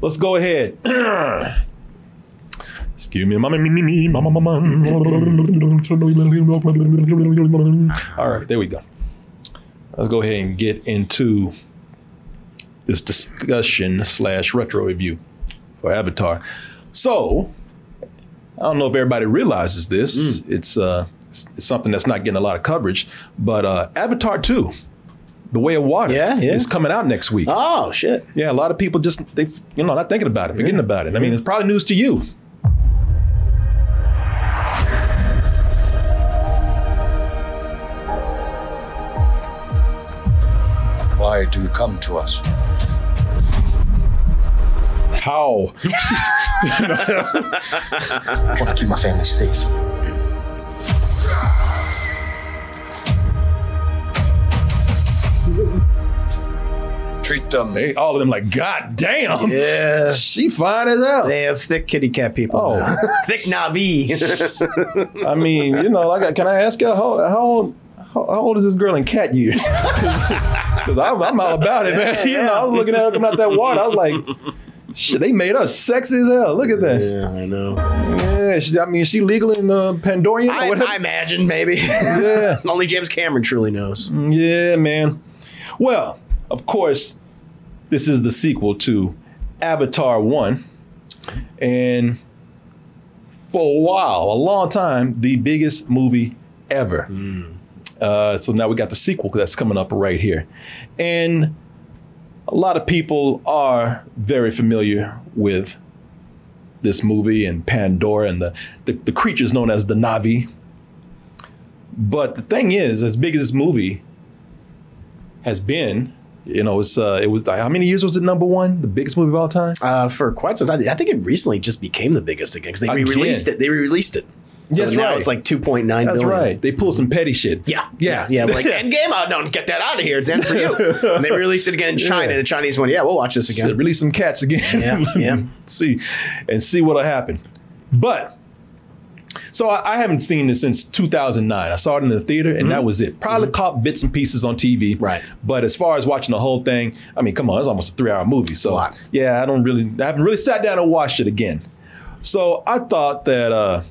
Let's go ahead. Excuse me. All right, there we go. Let's go ahead and get into this discussion slash retro review for Avatar. So, I don't know if everybody realizes this. It's uh, it's, it's something that's not getting a lot of coverage, but uh, Avatar Two, The Way of Water, Yeah, yeah. is coming out next week. Oh shit! Yeah, a lot of people just they you know not thinking about it, forgetting about it. I mean, it's probably news to you. Why do you come to us? How? I want to keep my family safe. Treat them. They all of them like, God damn, Yeah, she fine as hell. they have thick kitty cat people. Oh. now. thick Navi. I mean, you know, like, can I ask you how how old how, how old is this girl in cat years? Because I'm, I'm all about it, man. You know, I was looking at her coming out that water. I was like, shit, they made us sexy as hell. Look at that. yeah, I know. Yeah, she, I mean, is she legal in uh, Pandorian? I, whatever? I imagine maybe. Yeah. Only James Cameron truly knows. Yeah, man. Well, of course, this is the sequel to Avatar 1. And for a while, a long time, the biggest movie ever. Uh, so now we got the sequel that's coming up right here. And a lot of people are very familiar with this movie and Pandora and the, the, the creatures known as the Navi. But the thing is, as big as this movie has been, you know, it's uh, it was how many years was it number one, the biggest movie of all time? Uh, for quite some time, I think it recently just became the biggest again because they Again. re-released it. They re-released it. So That's now right. it's like two point nine billion. That's right. They pulled some petty shit. Yeah, yeah, yeah. Like Endgame, oh no, get that out of here. It's end for you. and they released it again in China. Yeah. The Chinese one. yeah, we'll watch this So again. release some cats again. Yeah, yeah. see, and see what'll happen. But so I, I haven't seen this since 2009. I saw it in the theater, and that was it. Probably caught bits and pieces on TV. Mm-hmm. Right. But as far as watching the whole thing, I mean, come on, it's almost a three-hour movie. So lot. yeah, I don't really, I haven't really sat down and watched it again. So I thought that uh,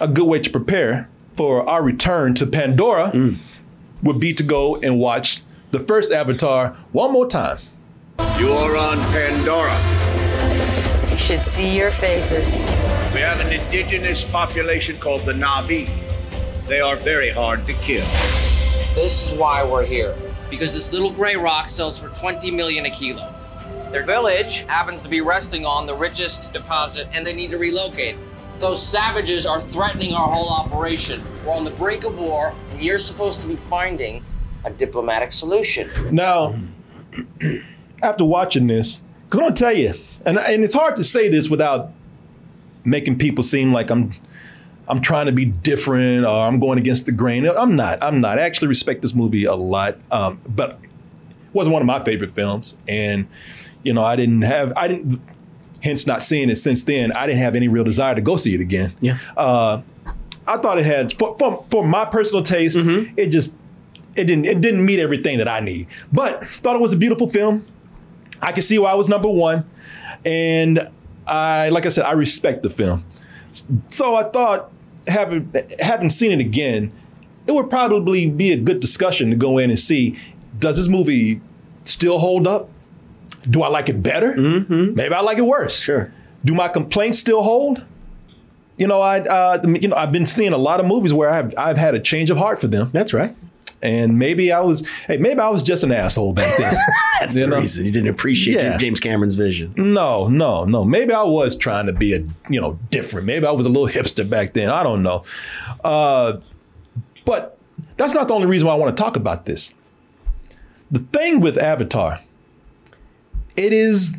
a good way to prepare for our return to Pandora Mm. would be to go and watch the first Avatar one more time. You're on Pandora. You should see your faces. We have an indigenous population called the Navi. They are very hard to kill. This is why we're here. Because this little gray rock sells for 20 million a kilo. Their village happens to be resting on the richest deposit and they need to relocate. Those savages are threatening our whole operation. We're on the brink of war and you're supposed to be finding a diplomatic solution. Now, after watching this, because I'm gonna tell you, and and it's hard to say this without making people seem like I'm I'm trying to be different or I'm going against the grain. I'm not. I'm not. I actually respect this movie a lot, um, but it wasn't one of my favorite films, and you know I didn't have I didn't. Hence, not seeing it since then, I didn't have any real desire to go see it again. Yeah. Uh, I thought it had for, for, for my personal taste, it just it didn't it didn't meet everything that I need. But thought it was a beautiful film. I can see why it was number one, and I like I said I respect the film. So I thought having having seen it again, it would probably be a good discussion to go in and see does this movie still hold up? Do I like it better? Maybe I like it worse. Sure. Do my complaints still hold? You know, I uh, you know I've been seeing a lot of movies where I've I've had a change of heart for them, That's right. And maybe I was hey maybe I was just an asshole back then. That's You the know? reason you didn't appreciate Yeah. James Cameron's vision. no, no, no. Maybe I was trying to be a you know different. Maybe I was a little hipster back then. I don't know. Uh, but that's not the only reason why I want to talk about this. The thing with Avatar, it is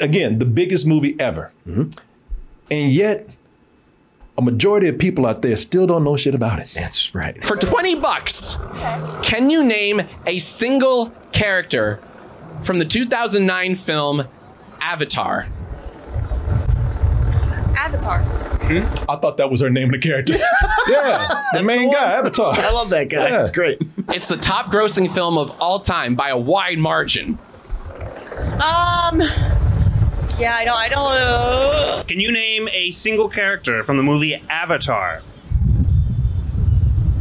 again the biggest movie ever, and yet a majority of people out there still don't know shit about it. That's right. For 20 bucks, can you name a single character from the 2009 film Avatar? Avatar. Hmm? I thought that was her name of the character. yeah, the main guy, Avatar. I love that guy. Yeah. That's great. It's the top grossing film of all time by a wide margin. Um. Yeah, I don't. I don't. Uh, Can you name a single character from the movie Avatar?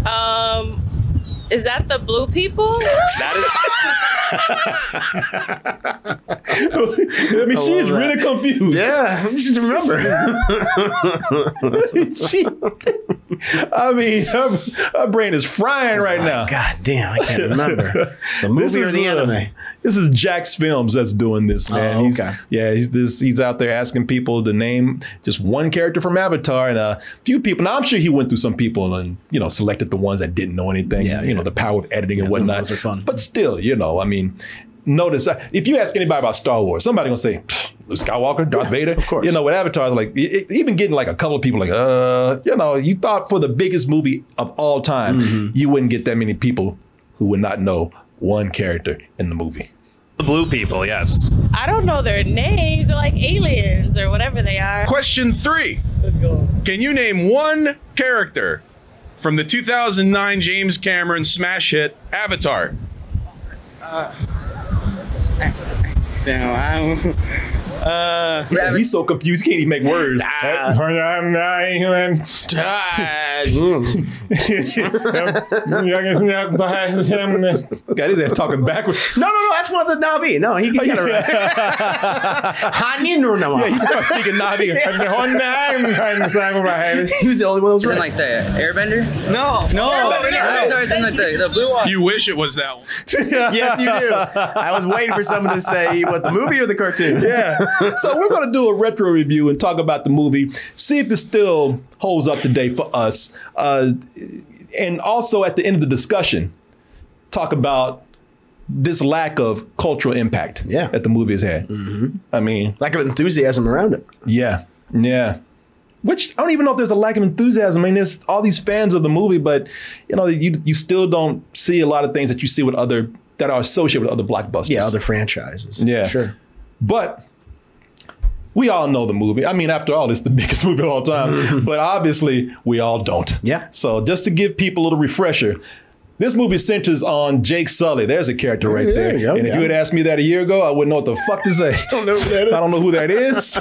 um. Is that the blue people? That is. I mean, she is really confused. Yeah, you just remember. she, I mean, her brain is frying right now. God damn, I can't remember. The movie or the uh, anime? This is JacksFilms that's doing this, man. Oh, He's- okay. yeah, he's this. He's out there asking people to name just one character from Avatar, and a few people. Now I'm sure he went through some people and you know selected the ones that didn't know anything. Yeah, you yeah. know the power of editing and whatnot. those are fun. But still, you know, I mean, notice uh, if you ask anybody about Star Wars, somebody gonna say "Pfft, Luke Skywalker, Darth Vader. Of course. you know with Avatar, like e- even getting like a couple of people like, uh, you know, you thought for the biggest movie of all time, Mm-hmm. you wouldn't get that many people who would not know one character in the movie. The blue people, yes. I don't know their names. They're like aliens or whatever they are. Question three. Let's go. Can you name one character from the 2009 James Cameron smash hit Avatar? Damn, uh, He's so confused, he can't even make words. Got his ass talking backwards. No, no, no. That's one of the Navi. No, he can get it right. Yeah, he starts speaking Navi. he was the only one that was Isn't right. like the Airbender? no, no. Avatar isn't like the, the blue one. You wish it was that one. yes, you do. I was waiting for someone to say what the movie or the cartoon. Yeah. So we're going to do a retro review and talk about the movie, see if it still holds up today for us. Uh, and also at the end of the discussion, talk about this lack of cultural impact Yeah. that the movie has had. I mean, Lack of enthusiasm around it. yeah, yeah. Which I don't even know if there's a lack of enthusiasm. I mean, there's all these fans of the movie, but you know, you you still don't see a lot of things that you see with other that are associated with other blockbusters. Yeah, other franchises. Yeah. Sure. But we all know the movie. I mean, after all, it's the biggest movie of all time. but obviously, we all don't. Yeah. So just to give people a little refresher, this movie centers on Jake Sully. There's a character right there there. go, and if you had asked me that a year ago, I wouldn't know what the fuck to say. I don't know who that is. I don't know who that is.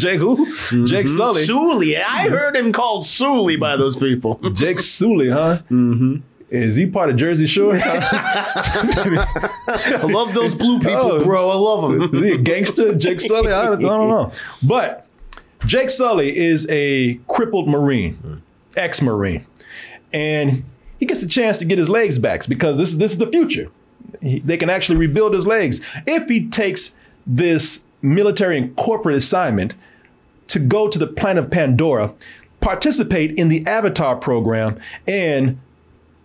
Jake who? Jake Sully. Sully. I heard him called Sully by those people. Jake Sully, huh? Mm-hmm. Is he part of Jersey Shore? I love those blue people, Oh. bro. I love them. Is he a gangster, Jake Sully? I don't, I don't know. But Jake Sully is a crippled Marine, ex Marine. And he gets a chance to get his legs back because this, this is the future. He- they can actually rebuild his legs if he takes this military and corporate assignment to go to the planet of Pandora, participate in the Avatar program, and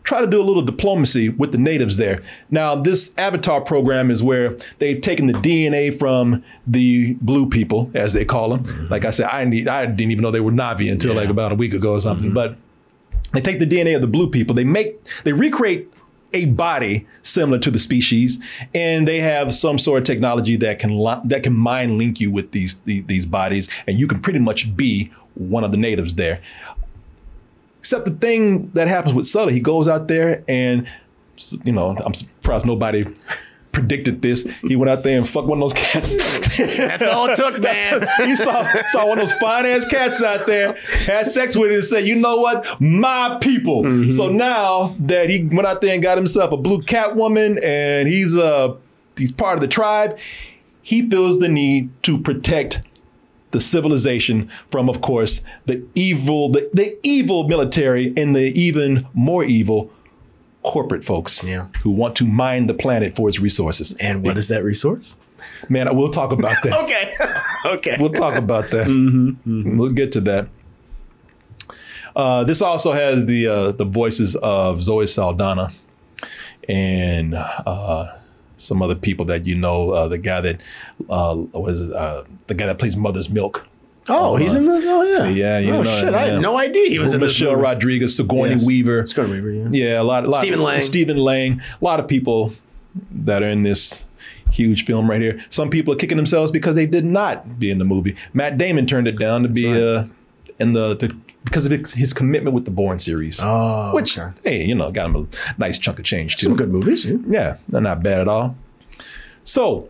try to do a little diplomacy with the natives there. Now, this Avatar program is where they've taken the DNA from the blue people, as they call them. Mm-hmm. Like I said, I need I didn't even know they were Navi until like about a week ago or something. Mm-hmm. But they take the DNA of the blue people, they make they recreate a body similar to the species, and they have some sort of technology that can li- that can mind link you with these the, these bodies, and you can pretty much be one of the natives there. Except the thing that happens with Sully, he goes out there and, you know, I'm surprised nobody predicted this. He went out there and fucked one of those cats. That's all it took, man. he saw saw one of those fine ass cats out there, had sex with it, and said, "You know what, my people." Mm-hmm. So now that he went out there and got himself a blue cat woman, and he's uh he's part of the tribe, he feels the need to protect the civilization from, of course, the evil, the, the evil military and the even more evil corporate folks Yeah. who want to mine the planet for its resources. And what is that resource? Man, we'll talk about that. Okay. okay. We'll talk about that. Mm-hmm. We'll get to that. Uh, this also has the uh, the voices of Zoe Saldana and uh, some other people that you know. Uh, the guy that uh, what is it? Uh, the guy that plays Mother's Milk. Oh, he's in the. Oh, yeah. So, yeah, you oh, know, shit. I had no idea he was in this. Michelle. Rodriguez, Sigourney Yes. Weaver. Sigourney Weaver, yeah. Yeah, a lot. A lot Stephen Lang. Stephen Lang. A lot of people that are in this huge film right here. Some people are kicking themselves because they did not be in the movie. Matt Damon turned it down to be uh, in the, the because of his commitment with the Bourne series. Oh, which hey, you know, got him a nice chunk of change too. Some good movies. Yeah. Yeah, they're not bad at all. So,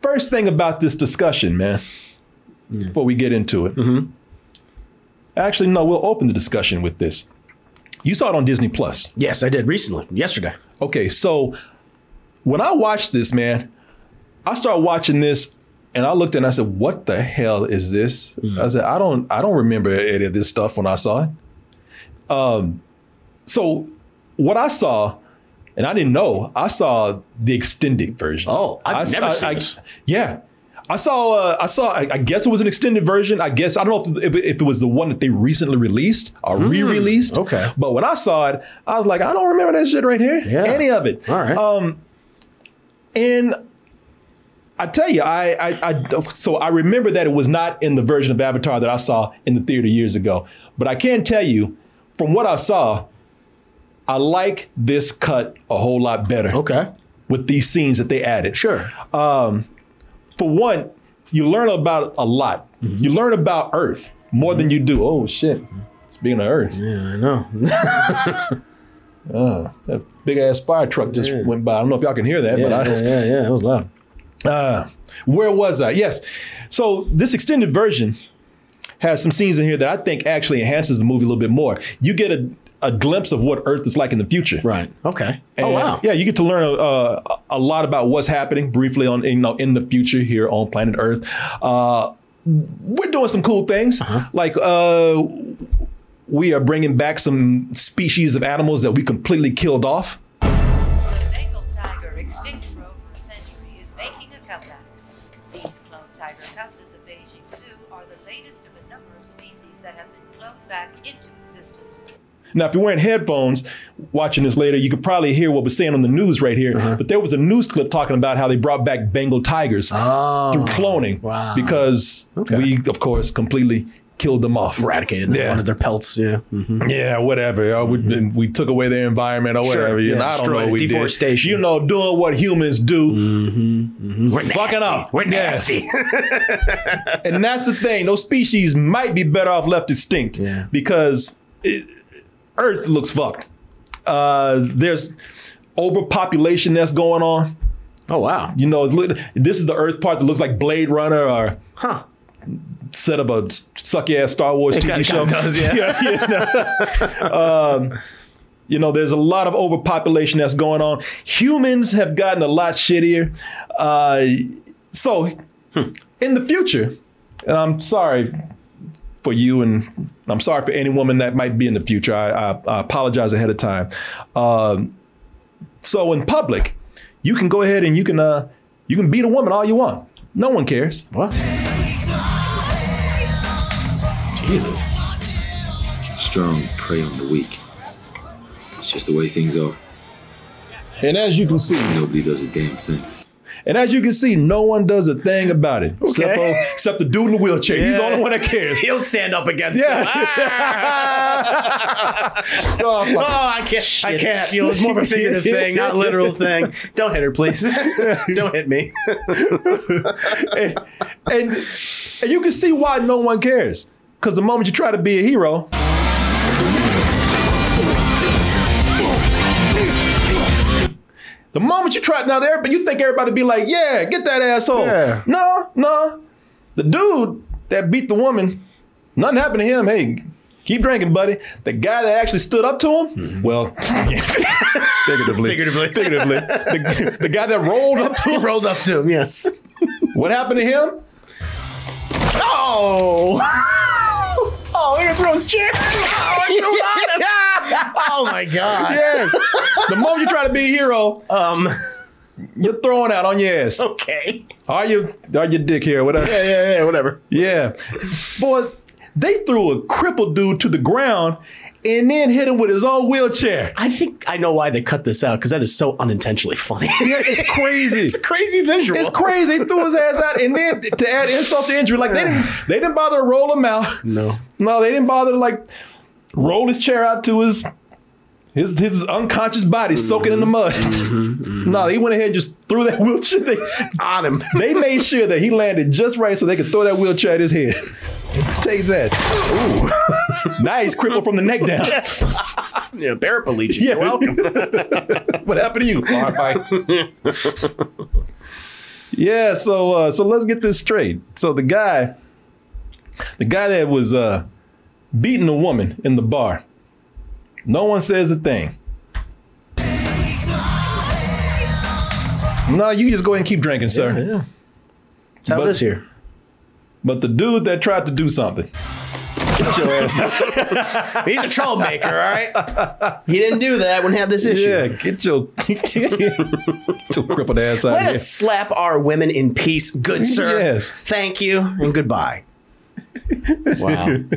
first thing about this discussion, man, before we get into it. Mm-hmm. Actually, no, we'll open the discussion with this. You saw it on Disney Plus. Yes, I did recently, yesterday. Okay, so when I watched this, man, I started watching this and I looked and I said, "What the hell is this?" Mm. I said, "I don't, I don't remember any of this stuff when I saw it." Um, so what I saw, and I didn't know, I saw the extended version. Oh, I've I, never I- seen I- this. Yeah. I saw. Uh, I saw. I, I guess it was an extended version. I guess I don't know if, if, if it was the one that they recently released or re-released. Hmm, okay. But when I saw it, I was like, I don't remember that shit right here. Yeah. Any of it. All right. Um, and I tell you, I, I, I, so I remember that it was not in the version of Avatar that I saw in the theater years ago. But I can tell you, from what I saw, I like this cut a whole lot better. Okay. With these scenes that they added. Sure. Um, for one, you learn about a lot. Mm-hmm. You learn about Earth more than you do. Oh shit! Speaking of Earth, Yeah, I know. uh, that big ass fire truck just Yeah. went by. I don't know if y'all can hear that, yeah, but I, yeah, yeah, yeah, it was loud. Uh, where was I? Yes. So this extended version has some scenes in here that I think actually enhances the movie a little bit more. You get a, a glimpse of what Earth is like in the future. Right. Okay. oh wow. Yeah, you get to learn uh, a lot about what's happening briefly on you know in the future here on planet Earth. Uh, we're doing some cool things Uh-huh. like uh, we are bringing back some species of animals that we completely killed off. Now, if you're wearing headphones watching this later, you could probably hear what we're saying on the news right here. Uh-huh. But there was a news clip talking about how they brought back Bengal tigers Oh, through cloning wow. because Okay. we, of course, completely killed them off. Eradicated them, Yeah. wanted their pelts. Yeah. Mhm. Yeah, whatever. Uh, we, we took away their environment or Sure, whatever. You know, yeah, I don't know. what we deforestation. Did. You know, doing what humans do. Mm-hmm. We're Fucking nasty. up. We're Yes. nasty. and that's the thing. Those species might be better off left extinct Yeah. because it, Earth looks fucked. Uh, there's overpopulation that's going on. oh wow. You know, this is the Earth part that looks like Blade Runner or Huh. set up a sucky ass Star Wars It TV kinda- show. kinda does, yeah. you, know? um, you know, there's a lot of overpopulation that's going on. Humans have gotten a lot shittier. Uh, so, in the future, and I'm sorry for you, and I'm sorry for any woman that might be in the future. I, I, I apologize ahead of time. Um, so, in public, you can go ahead and you can uh, you can beat a woman all you want. No one cares. What? Jesus. Strong prey on the weak. It's just the way things are. And as you can see, Nobody does a damn thing. And as you can see, no one does a thing about it except, Okay. oh, except the dude in the wheelchair. He's the only one that cares. He'll stand up against Yeah. him. Ah! Oh, Oh. I can't. I can't. You know, it's more of a figurative thing, not a literal thing. Don't hit her, please. Don't hit me. and, and and you can see why no one cares. Because the moment you try to be a hero, the moment you try now, there, but you think everybody be like, "Yeah, get that asshole." Yeah. No, no, the dude that beat the woman, nothing happened to him. Hey. Keep drinking, buddy. The guy that actually stood up to him, mm-hmm. well, figuratively, Figuratively. figuratively, the, the guy that rolled up to him, rolled up to him. Yes. what happened to him? Oh. Oh, he gonna throw his chair. Oh, it on him. Oh my god. Yes. the moment you try to be a hero, Um. you're throwing out on your ass. Okay. Are you? Are your dick here? Whatever. Yeah, yeah, yeah. Whatever. Yeah. Boy, they threw a crippled dude to the ground and then hit him with his own wheelchair. I think I know why they cut this out because that is so unintentionally funny. Yeah, it's crazy. it's a crazy visual. It's crazy. They threw his ass out, and then to add insult to injury, like they didn't they didn't bother to roll him out. No, no, they didn't bother to like roll his chair out to his his his unconscious body soaking in the mm-hmm. mud. Mm-hmm. Mm-hmm. no, they went ahead and just threw that wheelchair they, on him. They made sure that he landed just right so they could throw that wheelchair at his head. Take that. Ooh. now he's crippled from the neck down. yeah, paraplegic. You're welcome. what happened to you? Bar yeah, so uh, so let's get this straight. So the guy, the guy that was uh, beating a woman in the bar, no one says a thing. No, you just go ahead and keep drinking, sir. Yeah, yeah. That's how it is here. But the dude that tried to do something, get your ass out. He's a troublemaker, all right? He didn't do that when he had this issue. Yeah, get your, get your crippled ass out Let here. us slap our women in peace, good sir. Yes. Thank you and goodbye. Wow. and,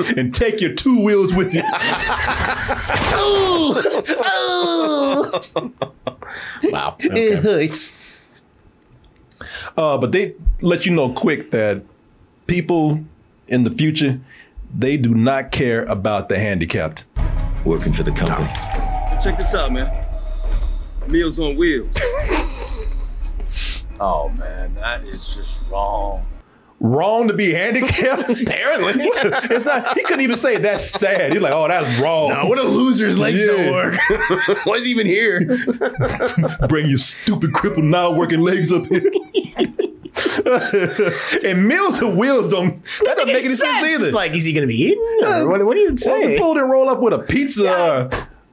and take your two wheels with you. wow. It hurts. Uh, but they let you know quick that people in the future, they do not care about the handicapped. Working for the company. Check this out, man. Meals on wheels. Oh man, that is just wrong. Wrong to be handicapped? Apparently. it's not he couldn't even say that's sad. He's like, oh, that's wrong. No, what a loser's legs don't Yeah. work. Why is he even here? Bring your stupid crippled now working legs up here. and meals and wheels don't that doesn't make any sense, either. It's like, is he going to be eating? Or what, what do you Well, say? the fool didn't roll up with a pizza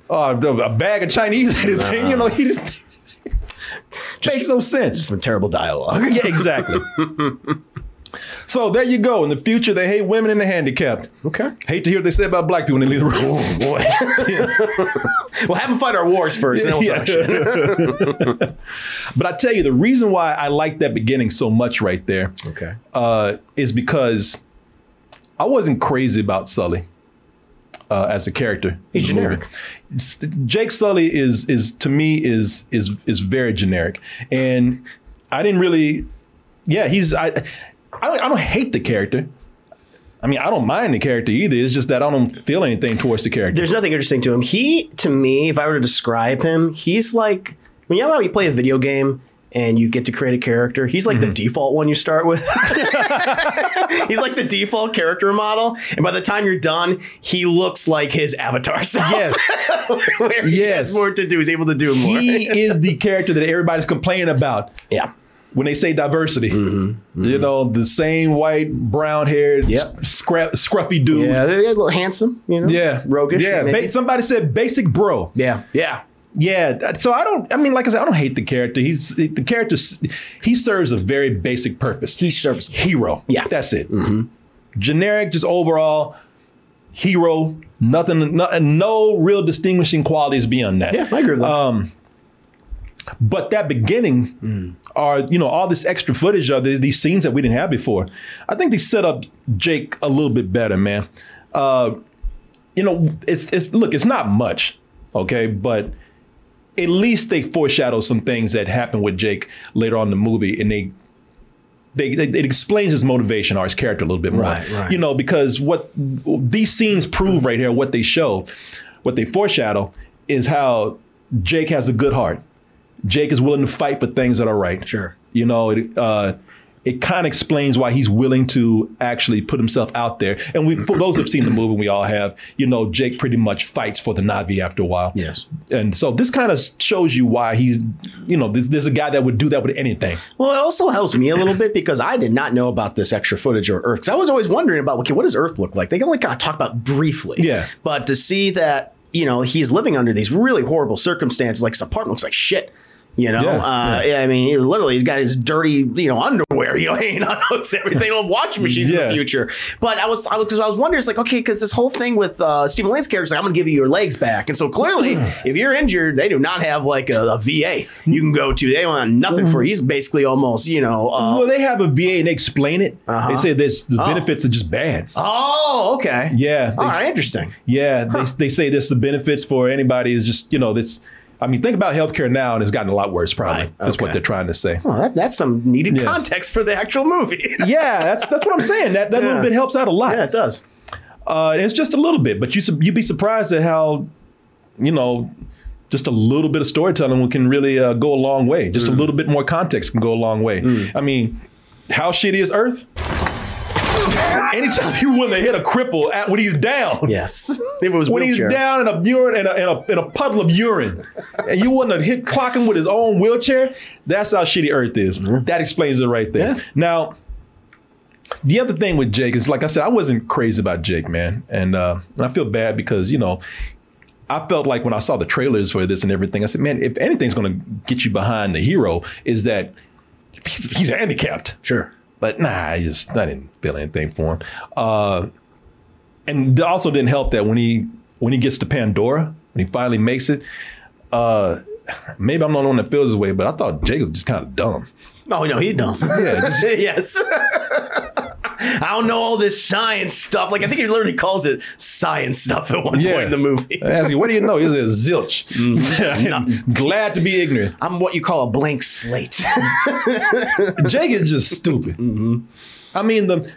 or uh, a bag of Chinese anything. You know, he didn't. makes no sense. Some terrible dialogue. Yeah, exactly. So there you go. In the future, they hate women and the handicapped. Okay. Hate to hear what they say about black people when they leave the room. Boy. We'll have them fight our wars first, and then we'll talk shit. but I tell you, the reason why I like that beginning so much right there Okay. uh, is because I wasn't crazy about Sully uh, as a character. He's generic. Jake Sully is is to me is is is very generic, and I didn't really. Yeah, he's I. I don't, I don't hate the character. I mean, I don't mind the character either. It's just that I don't feel anything towards the character. There's nothing interesting to him. He, to me, if I were to describe him, he's like when you know how you play a video game and you get to create a character. He's like the mm-hmm. default one you start with. he's like the default character model, and by the time you're done, he looks like his avatar self. Yes. Where he Yes. has more to do. He's able to do more. he is the character that everybody's complaining about. yeah. When they say diversity. Mm-hmm. You know, the same white, brown haired, Yep. scra- scruffy dude. Yeah, they're a little handsome, you know. Yeah. roguish. Yeah. Ba- somebody said basic bro. yeah, yeah. Yeah. So I don't, I mean, like I said, I don't hate the character. He's, the character, he serves a very basic purpose. He serves hero. Yeah. That's it. Generic, just overall hero. Nothing, no, no real distinguishing qualities beyond that. Yeah, I agree with that. Um, but that beginning are, you know, all this extra footage of these, these scenes that we didn't have before. I think they set up Jake a little bit better, man. Uh, you know, it's it's look, it's not much, okay, but at least they foreshadow some things that happen with Jake later on in the movie, and they. They, they, it explains his motivation or his character a little bit more. Right, right. You know, because what these scenes prove right here, what they show, what they foreshadow, is how Jake has a good heart. Jake is willing to fight for things that are right. Sure. You know, it, uh, it kind of explains why he's willing to actually put himself out there. And we, for those who've seen the movie, we all have. You know, Jake pretty much fights for the Navi after a while. Yes. And so this kind of shows you why he's, you know, this, this is a guy that would do that with anything. Well, it also helps me a little bit because I did not know about this extra footage or Earth. Because I was always wondering about, okay, what does Earth look like? They can only kind of talk about briefly. Yeah. But to see that, you know, he's living under these really horrible circumstances, like his apartment looks like shit. You know, Yeah, uh, yeah. I mean, literally, he's got his dirty, you know, underwear, you know, hanging on hooks, everything on washing machines in the future. But I was, I was, 'cause I was wondering, it's like, okay, because this whole thing with uh, Stephen Lang's character is like, I'm going to give you your legs back, and so clearly, if you're injured, they do not have like a, a VA you can go to. They don't have nothing for. He's basically almost, you know, uh, well, they have a VA and they explain it. Uh-huh. They say this the Oh. benefits are just bad. oh, okay, Yeah. all they- right, interesting. Yeah, they, they say this the benefits for anybody is just you know this. I mean, think about healthcare now, and it's gotten a lot worse. Probably Right, that's okay. what they're trying to say. Well, that, that's some needed Yeah. context for the actual movie. yeah, that's that's what I'm saying. That that Yeah. little bit helps out a lot. yeah, it does. Uh, it's just a little bit, but you you'd be surprised at how, you know, just a little bit of storytelling can really uh, go a long way. Just a little bit more context can go a long way. I mean, how shitty is Earth? Anytime you willing to hit a cripple at when he's down. Yes, if it was When he's down in a urine in a, in a in a puddle of urine, and you wouldn't have hit clock him with his own wheelchair, that's how shitty Earth is. That explains it right there. Yeah. Now, the other thing with Jake is, like I said, I wasn't crazy about Jake, man, and, uh, and I feel bad because you know. I felt like when I saw the trailers for this and everything, I said, man, if anything's going to get you behind the hero, is that he's, he's handicapped. Sure. But nah, I just I didn't feel anything for him. Uh, and it also didn't help that when he when he gets to Pandora, when he finally makes it, uh, maybe I'm not the one that feels this way, but I thought Jake was just kind of dumb. Oh no, he dumb. Yeah, just- yes. I don't know all this science stuff. Like I think he literally calls it science stuff at one Yeah. point in the movie. I ask you, what do you know? He says zilch. Mm-hmm. I'm glad to be ignorant. I'm what you call a blank slate. Jake is just stupid. Mm-hmm. I mean, the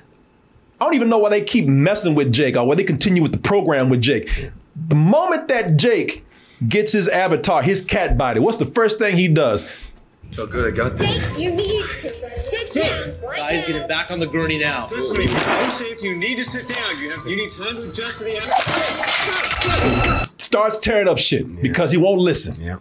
I don't even know why they keep messing with Jake or why they continue with the program with Jake. The moment that Jake gets his avatar, his cat body, what's the first thing he does? So good, I got this. You need to sit down. Guys, get it back on the gurney now. Listen to me. I'm saying you need to sit down. You have you need time to adjust to the Starts tearing up shit because he won't listen. Yeah.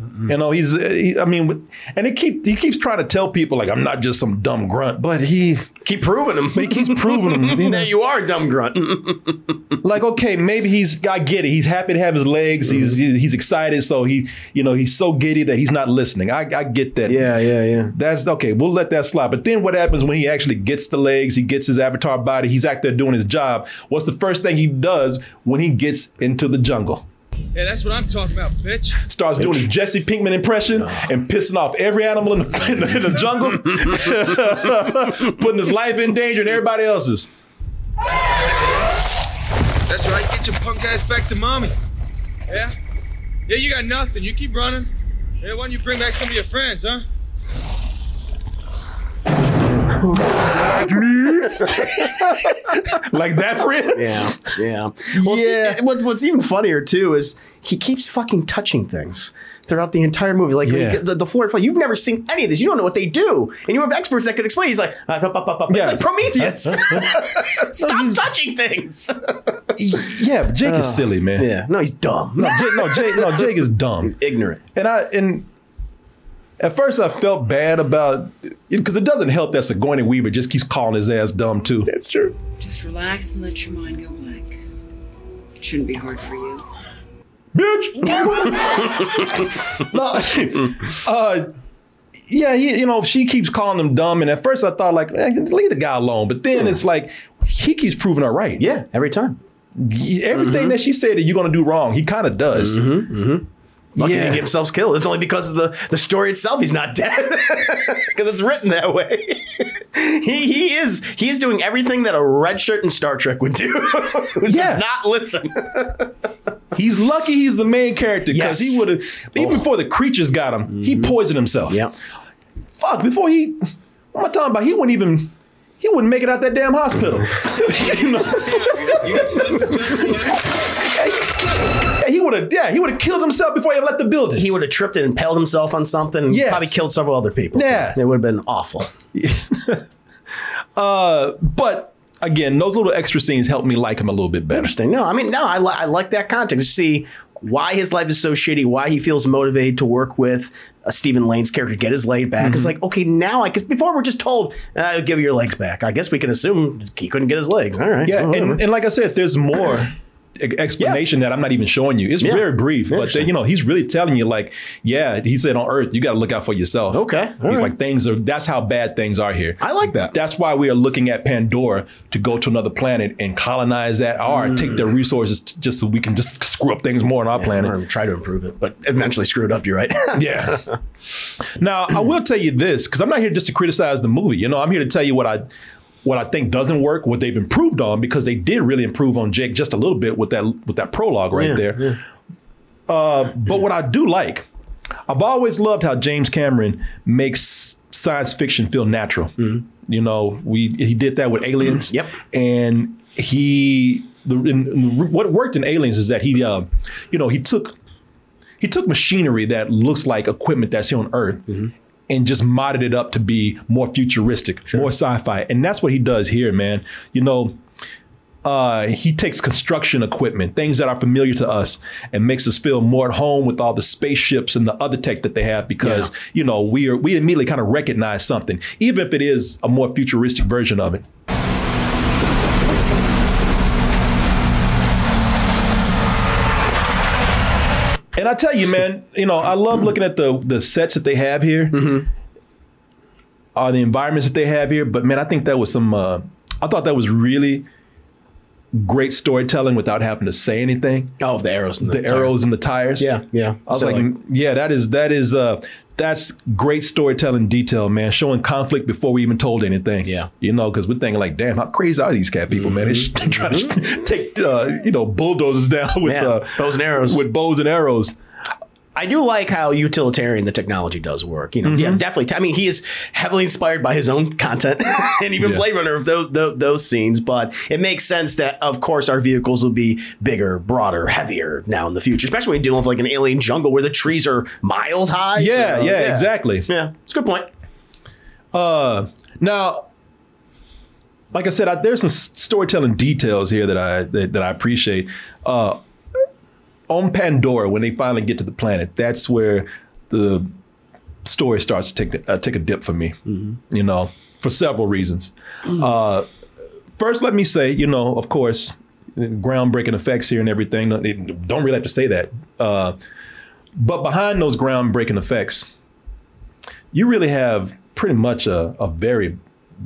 You know, he's, uh, he, I mean, and he keep he keeps trying to tell people like I'm not just some dumb grunt, but he Keep proving him. he keeps proving him. You know? you are, a dumb grunt. like okay maybe he's i get it he's happy to have his legs mm-hmm. he's he's excited so he you know he's so giddy that he's not listening i, I get that yeah, yeah, yeah. that's okay we'll let that slide but then what happens when he actually gets the legs he gets his avatar body he's out there doing his job what's the first thing he does when he gets into the jungle Yeah, that's what I'm talking about, bitch. starts doing his Jesse Pinkman impression and pissing off every animal in the, in the, in the jungle, putting his life in danger and everybody else's. That's right. Get your punk ass back to mommy. Yeah? Yeah, you got nothing. You keep running. Yeah, why don't you bring back some of your friends, huh? Like that, friend? Yeah, yeah. Well, Yeah. yeah. what's what's even funnier too is he keeps fucking touching things throughout the entire movie. Like Yeah. the, the floor you've never seen any of this. You don't know what they do, and you have experts that could explain. He's like, uh, up, up, up, up. Yeah. it's like Prometheus. Stop touching things. Yeah, but Jake is silly, man. yeah, no, he's dumb. No, Jake, no, Jake, no, Jake is dumb. ignorant. And I and at first I felt bad about because it doesn't help that Sigourney Weaver just keeps calling his ass dumb too. That's true. Just relax and let your mind go blank. It shouldn't be hard for you. Bitch. no, uh, yeah, he, you know, she keeps calling him dumb, and at first I thought like, eh, leave the guy alone. But then it's like he keeps proving her right. Yeah, every time. Everything that she said that you're gonna do wrong, he kind of does. Lucky Yeah. to get himself killed. It's only because of the, the story itself he's not dead. Because it's written that way. he he is he is doing everything that a red shirt in Star Trek would do. Who Yeah. does not listen. He's lucky he's the main character because Yes. he would have even oh. before the creatures got him, he mm-hmm. poisoned himself. Yeah. Fuck, before he what am I talking about? He wouldn't even he wouldn't make it out that damn hospital. you know? Yeah, he would have yeah, he would have killed himself before he left the building. He would have tripped and impaled himself on something and probably killed several other people. too. Yeah. It would have been awful. Uh, but again, those little extra scenes helped me like him a little bit better. Interesting. No, I mean, no, I, li- I like that context. To see why his life is so shitty, why he feels motivated to work with uh, Stephen Lang's character, get his leg back. Mm-hmm. It's like, okay, now I guess before we're just told, uh, give your legs back. I guess we can assume he couldn't get his legs. All right. Yeah, and, and like I said, there's more. explanation that I'm not even showing you. It's Yeah. very brief, but you know, he's really telling you like, yeah, he said on Earth, you got to look out for yourself. Okay, all he's right. like things are. That's how bad things are here. I like that. That's why we are looking at Pandora to go to another planet and colonize that, or mm. take their resources t- just so we can just screw up things more on our planet. Or try to improve it, but eventually screw it up. You're right. Yeah. now I will tell you this because I'm not here just to criticize the movie. You know, I'm here to tell you what I what I think doesn't work, what they've improved on, because they did really improve on Jake just a little bit with that with that prologue right Yeah, there. yeah. Uh, but what I do like, I've always loved how James Cameron makes science fiction feel natural. You know, we he did that with Aliens. Yep. And he the in, what worked in Aliens is that he uh, you know, he took he took machinery that looks like equipment that's here on Earth and just modded it up to be more futuristic, more sci-fi. And that's what he does here, man. You know, uh, he takes construction equipment, things that are familiar to us, and makes us feel more at home with all the spaceships and the other tech that they have because, you know, we are we immediately kind of recognize something, even if it is a more futuristic version of it. And I tell you, man, you know, I love looking at the the sets that they have here, uh, the environments that they have here. But man, I think that was some. Uh, I thought that was really great storytelling without having to say anything. Oh, the arrows, and the, arrows and the tires. Yeah, yeah. I was So, like, like- yeah, that is that is uh that's great storytelling detail, man. Showing conflict before we even told anything. Yeah, you know, because we're thinking like, damn, how crazy are these cat people, man? They're sh- trying to take uh, you know bulldozers down with Yeah, uh, bows and arrows. with bows and arrows. I do like how utilitarian the technology does work. You know, yeah, Mm-hmm. definitely. I mean, he is heavily inspired by his own content and even Yeah. Blade Runner of those, those those scenes. But it makes sense that, of course, our vehicles will be bigger, broader, heavier now in the future, especially when you're dealing with like an alien jungle where the trees are miles high. Yeah, So, yeah, exactly. Yeah, it's a good point. Uh, now, like I said, I, there's some storytelling details here that I that, that I appreciate. Uh, on Pandora, when they finally get to the planet, that's where the story starts to take the, uh, take a dip for me. You know, for several reasons. Uh, first, let me say, you know, of course, groundbreaking effects here and everything. They don't really have to say that. Uh, but behind those groundbreaking effects, you really have pretty much a, a very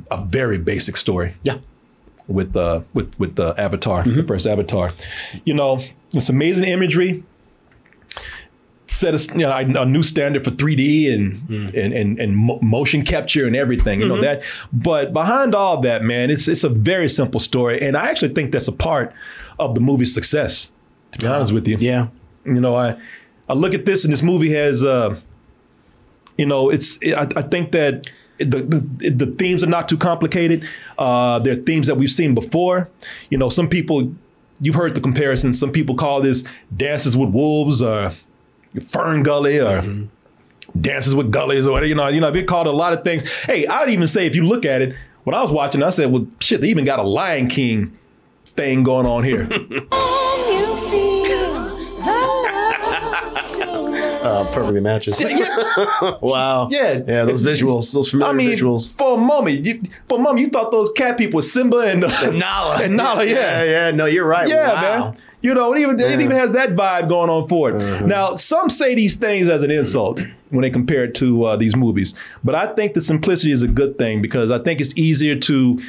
a very basic story. Yeah. With uh with with the Avatar, the first Avatar. You know, it's amazing imagery. Set a, you know, a new standard for 3D and and and, and mo- motion capture and everything. You know Mhm. that. But behind all that, man, it's it's a very simple story, and I actually think that's a part of the movie's success. To be honest with you, yeah. You know, I I look at this, and this movie has, uh, you know, it's I, I think that the, the the themes are not too complicated. Uh, they're themes that we've seen before. You know, some people you've heard the comparison. Some people call this Dances with Wolves or Fern Gully or Dances with Gullies or whatever. You know, you know, they called a lot of things. Hey, I'd even say if you look at it, when I was watching, I said, well, shit, they even got a Lion King thing going on here. Uh, perfectly matches. wow. Yeah. Yeah, those visuals, those familiar I mean, visuals. for a moment, you, for a moment, you thought those cat people were Simba and, uh, Nala. and Nala, yeah, Yeah, yeah, no, you're right. yeah, Wow. man. You know, it even it even has that vibe going on for it. Now, some say these things as an insult when they compare it to uh, these movies, but I think the simplicity is a good thing because I think it's easier to.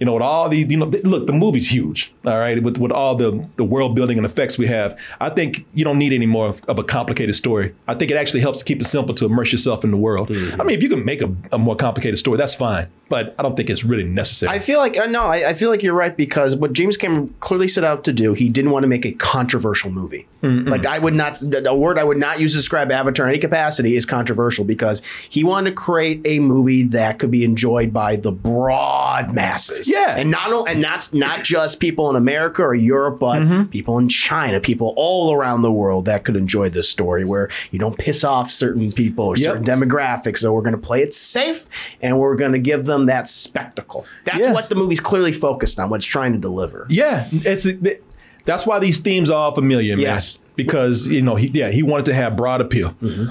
You know, with all these, you know, th- look, the movie's huge. All right, with with all the the world building and effects we have, I think you don't need any more of, of a complicated story. I think it actually helps to keep it simple to immerse yourself in the world. Mm-hmm. I mean, if you can make a, a more complicated story, that's fine, but I don't think it's really necessary. I feel like uh, no, I, I feel like you're right because what James Cameron clearly set out to do, he didn't want to make a controversial movie. Like I would not, a word I would not use to describe Avatar in any capacity is controversial because he wanted to create a movie that could be enjoyed by the broad masses. Yeah. and not and that's not just people in America or Europe, but Mm-hmm. people in China, people all around the world that could enjoy this story where you don't piss off certain people or Yep. certain demographics. So we're going to play it safe and we're going to give them that spectacle. That's Yeah. what the movie's clearly focused on, what it's trying to deliver. Yeah, it's that's why these themes are all familiar, man. Yes. because you know, he yeah, he wanted to have broad appeal. Mm-hmm.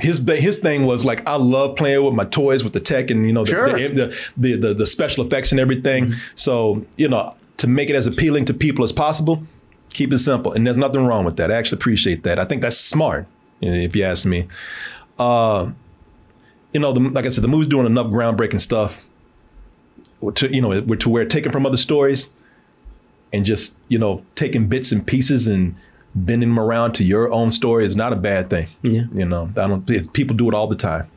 His his thing was like I love playing with my toys with the tech and you know the Sure. Mm-hmm. the, the, the, the special effects and everything. So you know to make it as appealing to people as possible, Keep it simple, and there's nothing wrong with that. I actually appreciate that. I think that's smart, if you ask me. Uh, you know, the, like I said, the movie's doing enough groundbreaking stuff to you know to where taken from other stories and just you know taking bits and pieces and bending them around to your own story is not a bad thing. Yeah, you know, I don't. People do it all the time.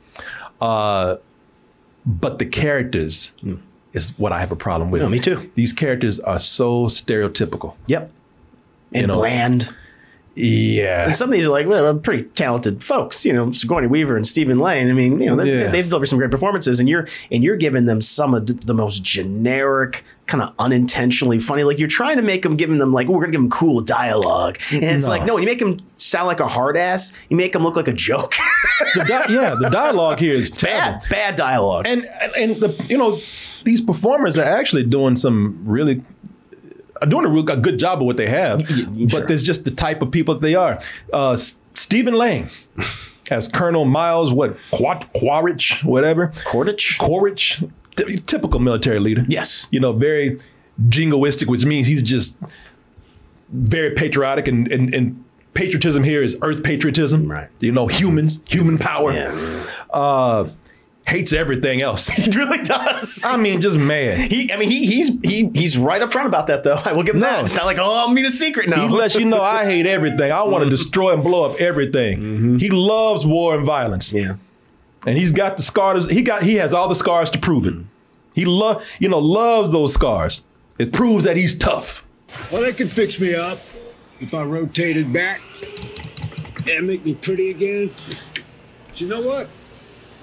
Uh, but the characters is what I have a problem with. No, me too. These characters are so stereotypical. Yep. And bland. Yeah. And some of these are like well, pretty talented folks, you know, Sigourney Weaver and Stephen Lang. I mean, you know, they, Yeah. they've delivered some great performances, and you're and you're giving them some of the- most generic, kind of unintentionally funny. Like you're trying to make them, giving them like, oh, we're gonna give them cool dialogue, and it's No. like, no, you make them sound like a hard ass. You make them look like a joke. The di- yeah, the dialogue here is bad, bad dialogue. And and the you know these performers are actually doing some really are doing a real good job of what they have. But there's just the type of people that they are. Uh, S- Stephen Lang as Colonel Miles, what Quat Quaritch, whatever. Quaritch. Quaritch, T- typical military leader. Yes. You know, very jingoistic, which means he's just very patriotic and and, and patriotism here is earth patriotism. Right. You know, humans, human power. Uh hates everything else. he really does. I mean, just mad. He, I mean, he, he's he, he's right up front about that, though. I will give him that. It's not like, oh, I'm being a secret now. He lets you know I hate everything. I want to mm-hmm. destroy and blow up everything. Mm-hmm. He loves war and violence. Yeah. And he's got the scars. He got he has all the scars to prove it. Mm-hmm. He love you know loves those scars. It proves that he's tough. Well, they could fix me up if I rotated back and make me pretty again. But you know what?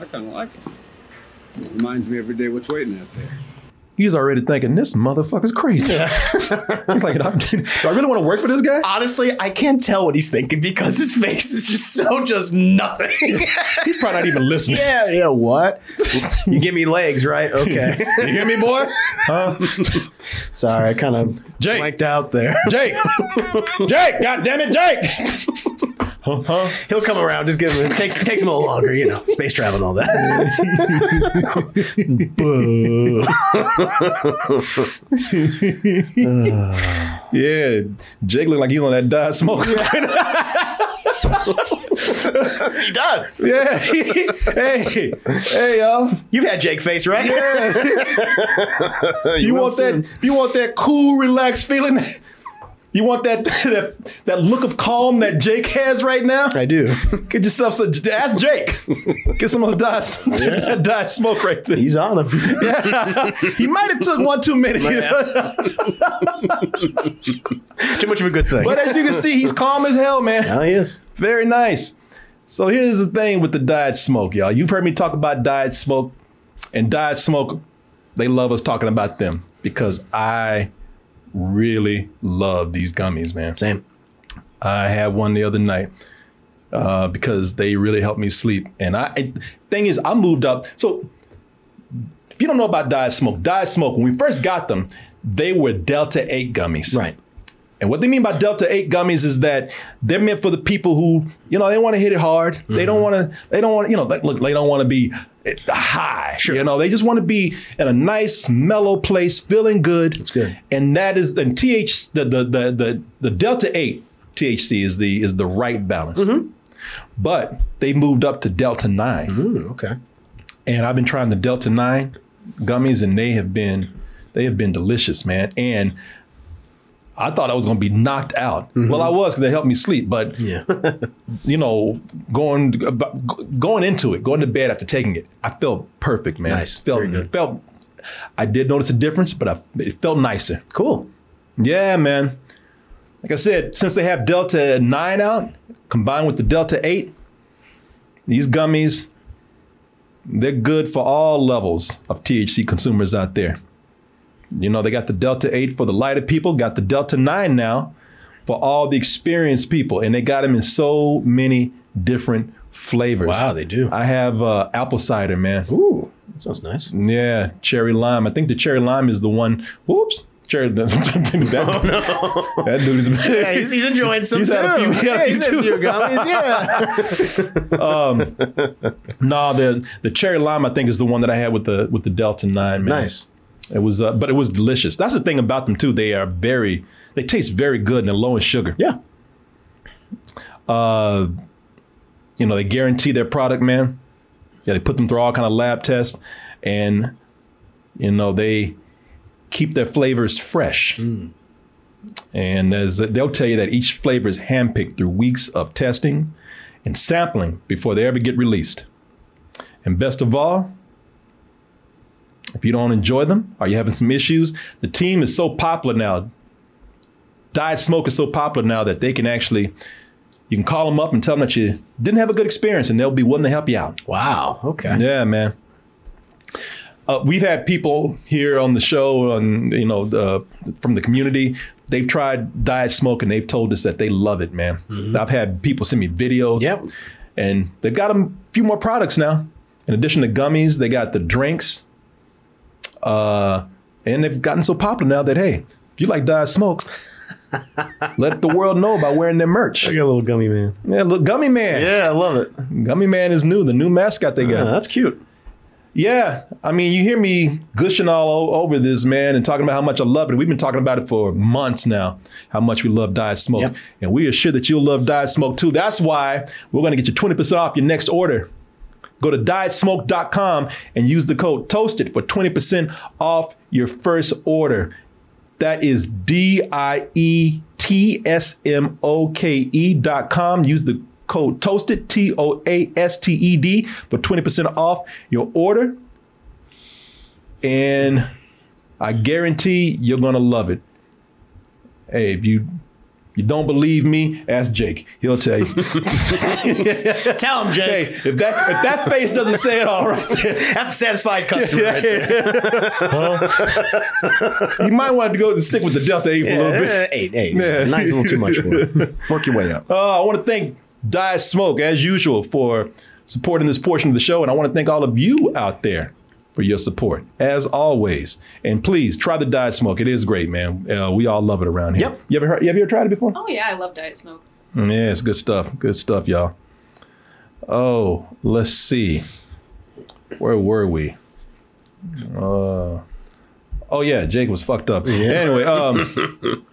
I kind of like it. It reminds me every day what's waiting out there. He's already thinking this motherfucker's crazy. he's like, "I'm- do I really want to work for this guy? Honestly, I can't tell what he's thinking because his face is just so just nothing. he's probably not even listening. Yeah, yeah. What? you give me legs, right? Okay. you hear me, boy? Huh? Sorry, I kind of Jake. blanked out there. Jake, Jake, God damn it, Jake. Huh? He'll come around. Just give him. It takes takes him a little longer, you know, space travel and all that. Yeah, Jake looked like he's on that diet smoke. he does. Yeah. hey, hey, y'all. You've had Jake face, right? Yeah. you will want soon. that? You want that cool, relaxed feeling? You want that that that look of calm that Jake has right now? I do. Get yourself some. Ask Jake. Get some of the that diet smoke right there. He's on him. Yeah. he might have took one too many. Too much of a good thing. But as you can see, he's calm as hell, man. Now he is. Very nice. So here's the thing with the diet smoke, y'all. You've heard me talk about diet smoke, and diet smoke, they love us talking about them because I really love these gummies, man. Same. I had one the other night uh, because they really helped me sleep. And I and thing is, I moved up. So if you don't know about diet smoke, diet smoke, when we first got them, they were Delta 8 gummies. Right. And what they mean by Delta 8 gummies is that they're meant for the people who, you know, they want to hit it hard. They don't want to, they don't want, you know, like, look, they don't want to be eh, high. You know, they just want to be in a nice, mellow place, feeling good. That's good. And that is the TH, the the the the, the Delta 8 THC is the is the right balance. But they moved up to Delta 9. okay. And I've been trying the Delta 9 gummies and they have been they have been delicious, man. And I thought I was going to be knocked out. Mm-hmm. Well, I was because they helped me sleep. But Yeah. you know, going going into it, going to bed after taking it, I felt perfect, man. Nice. Felt Very good. felt. I did notice a difference, but I, it felt nicer. Cool. Yeah, man. Like I said, since they have Delta 9 out, combined with the Delta 8, these gummies, they're good for all levels of THC consumers out there. You know, they got the Delta 8 for the lighter people, got the Delta 9 now for all the experienced people, and they got them in so many different flavors. Wow, they do. I have uh, apple cider, man. Ooh, sounds nice. Yeah, cherry lime. I think the cherry lime is the one. Whoops. Cherry. that, that dude is. Oh, Yeah, he's, he's enjoying some He's too. had a few- he had a yeah, he's had a few gummies. Yeah. um, no, the the cherry lime I think is the one that I had with the with the Delta Nine. Man. Nice. It was, uh, but it was delicious. That's the thing about them too. They are very, they taste very good and they're low in sugar. Yeah. Uh, you know, they guarantee their product, man. Yeah, they put them through all kind of lab tests, and you know they keep their flavors fresh. And as they'll tell you that each flavor is handpicked through weeks of testing and sampling before they ever get released. And best of all, if you don't enjoy them, are you having some issues? The team is so popular now. Diet Smoke is so popular now that they can actually, you can call them up and tell them that you didn't have a good experience and they'll be willing to help you out. Wow. Okay. Yeah, man. Uh, we've had people here on the show, and you know, uh, from the community. They've tried diet smoke, and they've told us that they love it, man. I've had people send me videos. Yep. And they've got a few more products now. In addition to gummies, they got the drinks. Uh, and they've gotten so popular now that hey, if you like diet smoke, let the world know by wearing their merch. I got a little gummy man. Yeah, look, Gummy Man. Yeah, I love it. Gummy Man is new, the new mascot they got. Ah, that's cute. Yeah, I mean, you hear me gushing all over this, man, and talking about how much I love it. We've been talking about it for months now, how much we love Diet Smoke. And we are sure that you'll love Diet Smoke too. That's why we're going to get you 20% off your next order. Go to dietsmoke.com and use the code TOASTED for 20% off your first order. That is D I E T S M O K E dot com. Use the code TOASTED, T O A S T E D, for 20% off your order. And I guarantee you're going to love it. Hey, if you you don't believe me, ask Jake. He'll tell you. Tell him, Jake. Hey, if that if that face doesn't say it all right, there, That's a satisfied customer right there. you might want to go and stick with the Delta 8 for a little bit. Yeah, eight, eight. Yeah. Nine's a little too much for him. Work your way up. Uh, I want to thank Diet Smoke, as usual, for supporting this portion of the show. And I want to thank all of you out there for your support, as always. And please try the Diet Smoke. It is great, man. Uh, we all love it around here. Yep. You ever heard, you ever tried it before? Oh yeah, I love diet smoke. Mm, Yeah, it's good stuff. Good stuff, y'all. Oh, let's see. Where were we? Uh, oh yeah, Jake was fucked up. Anyway, um,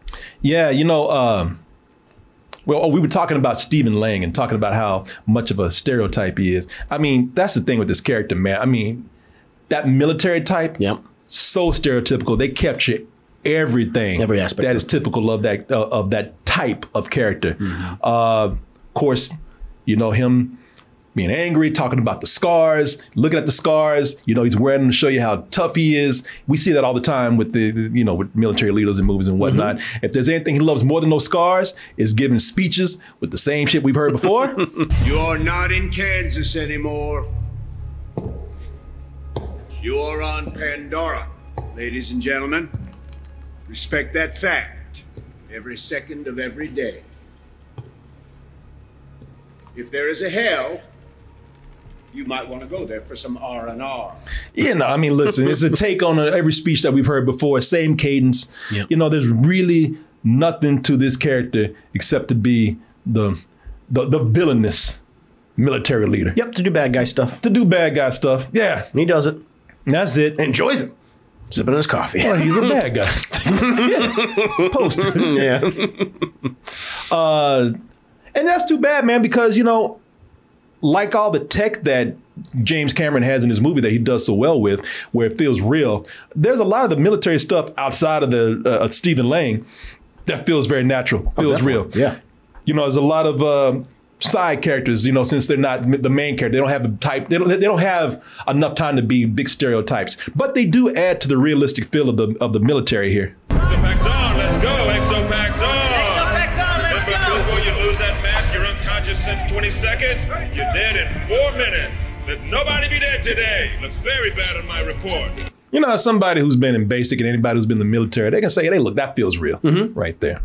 yeah, you know, um, well, oh, we were talking about Stephen Lang and talking about how much of a stereotype he is. I mean, that's the thing with this character, man. I mean, that military type, yep, so stereotypical. They capture everything, every aspect that is typical of that uh, of that type of character. Uh, of course, you know him being angry, talking about the scars, looking at the scars. You know, he's wearing them to show you how tough he is. We see that all the time with the, the- you know with military leaders and movies and whatnot. Mm-hmm. If there's anything he loves more than those scars, is giving speeches with the same shit we've heard before. You're not in Kansas anymore. You're on Pandora, ladies and gentlemen. Respect that fact every second of every day. If there is a hell, you might want to go there for some R and R. You know, I mean, listen, it's a take on uh, every speech that we've heard before, same cadence. You know, there's really nothing to this character except to be the the, the villainous military leader. Yep, to do bad guy stuff. To do bad guy stuff. Yeah. And he does it. That's it. Enjoys it. Sipping his coffee. Well, he's a bad guy. Post. yeah. Uh, and that's too bad, man, because, you know, like all the tech that James Cameron has in his movie that he does so well with, where it feels real, there's a lot of the military stuff outside of the uh, of Stephen Lang that feels very natural, feels real. Yeah. You know, there's a lot of uh, side characters. You know, since they're not the main character, they don't have the type. They don't. They don't have enough time to be big stereotypes. But they do add to the realistic feel of the of the military here. Nobody be dead today. Looks very bad on my report. You know, somebody who's been in basic and anybody who's been in the military, they can say, "Hey, look, that feels real, right there."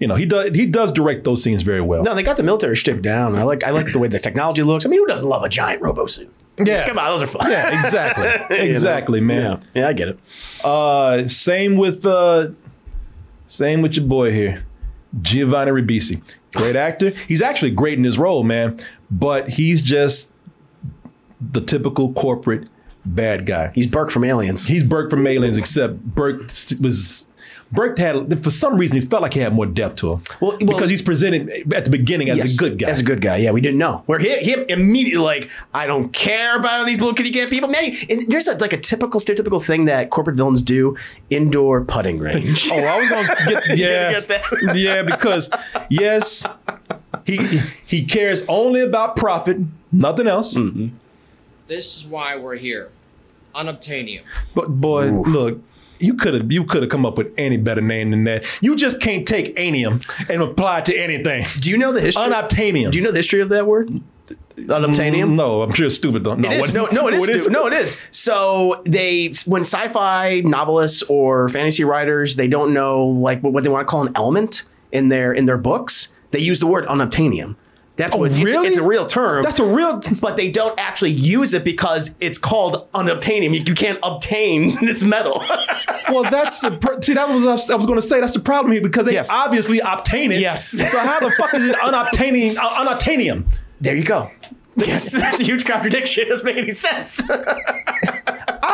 You know, he does he does direct those scenes very well. No, they got the military shtick down. I like I like the way the technology looks. I mean, who doesn't love a giant robo suit? Yeah. Come on, those are fun. Yeah, exactly. You know? exactly, man. Yeah. yeah, I get it. Uh, same with uh, same with your boy here, Giovanni Ribisi. Great actor. He's actually great in his role, man. But he's just the typical corporate bad guy. He's Burke from Aliens. He's Burke from Aliens, except Burke was Burke had for some reason he felt like he had more depth to him. Well, because he's presented at the beginning as Yes, a good guy. As a good guy, yeah, we didn't know. Where he, him immediately like, I don't care about these blue kitty cat people. Man, and there's a, like a typical stereotypical thing that corporate villains do: indoor putting range. Oh, I was going to get yeah, get that? yeah, because yes, he he cares only about profit, nothing else. Mm-hmm. This is why we're here. Unobtainium. But boy, look, you could have you could have come up with any better name than that. You just can't take anium and apply it to anything. Do you know the history? Unobtainium. Do you know the history of that word? Unobtainium. Mm, No, I'm sure it's stupid though. No, it is. what- No, no, it is. what No, it is. So they, when sci-fi novelists or fantasy writers, they don't know like what, what they want to call an element in their in their books. They use the word unobtainium. That's Oh, what it's, really? it's, a real term. That's a real. but they don't actually use it because it's called unobtainium. You, you can't obtain this metal. Well, that's the pr- see. That was I was going to say. That's the problem here because they Yes. obviously obtain it. Yes. So how the fuck is it unobtaining uh, unobtainium? there you go. Yes, that's a huge contradiction. It doesn't make any sense.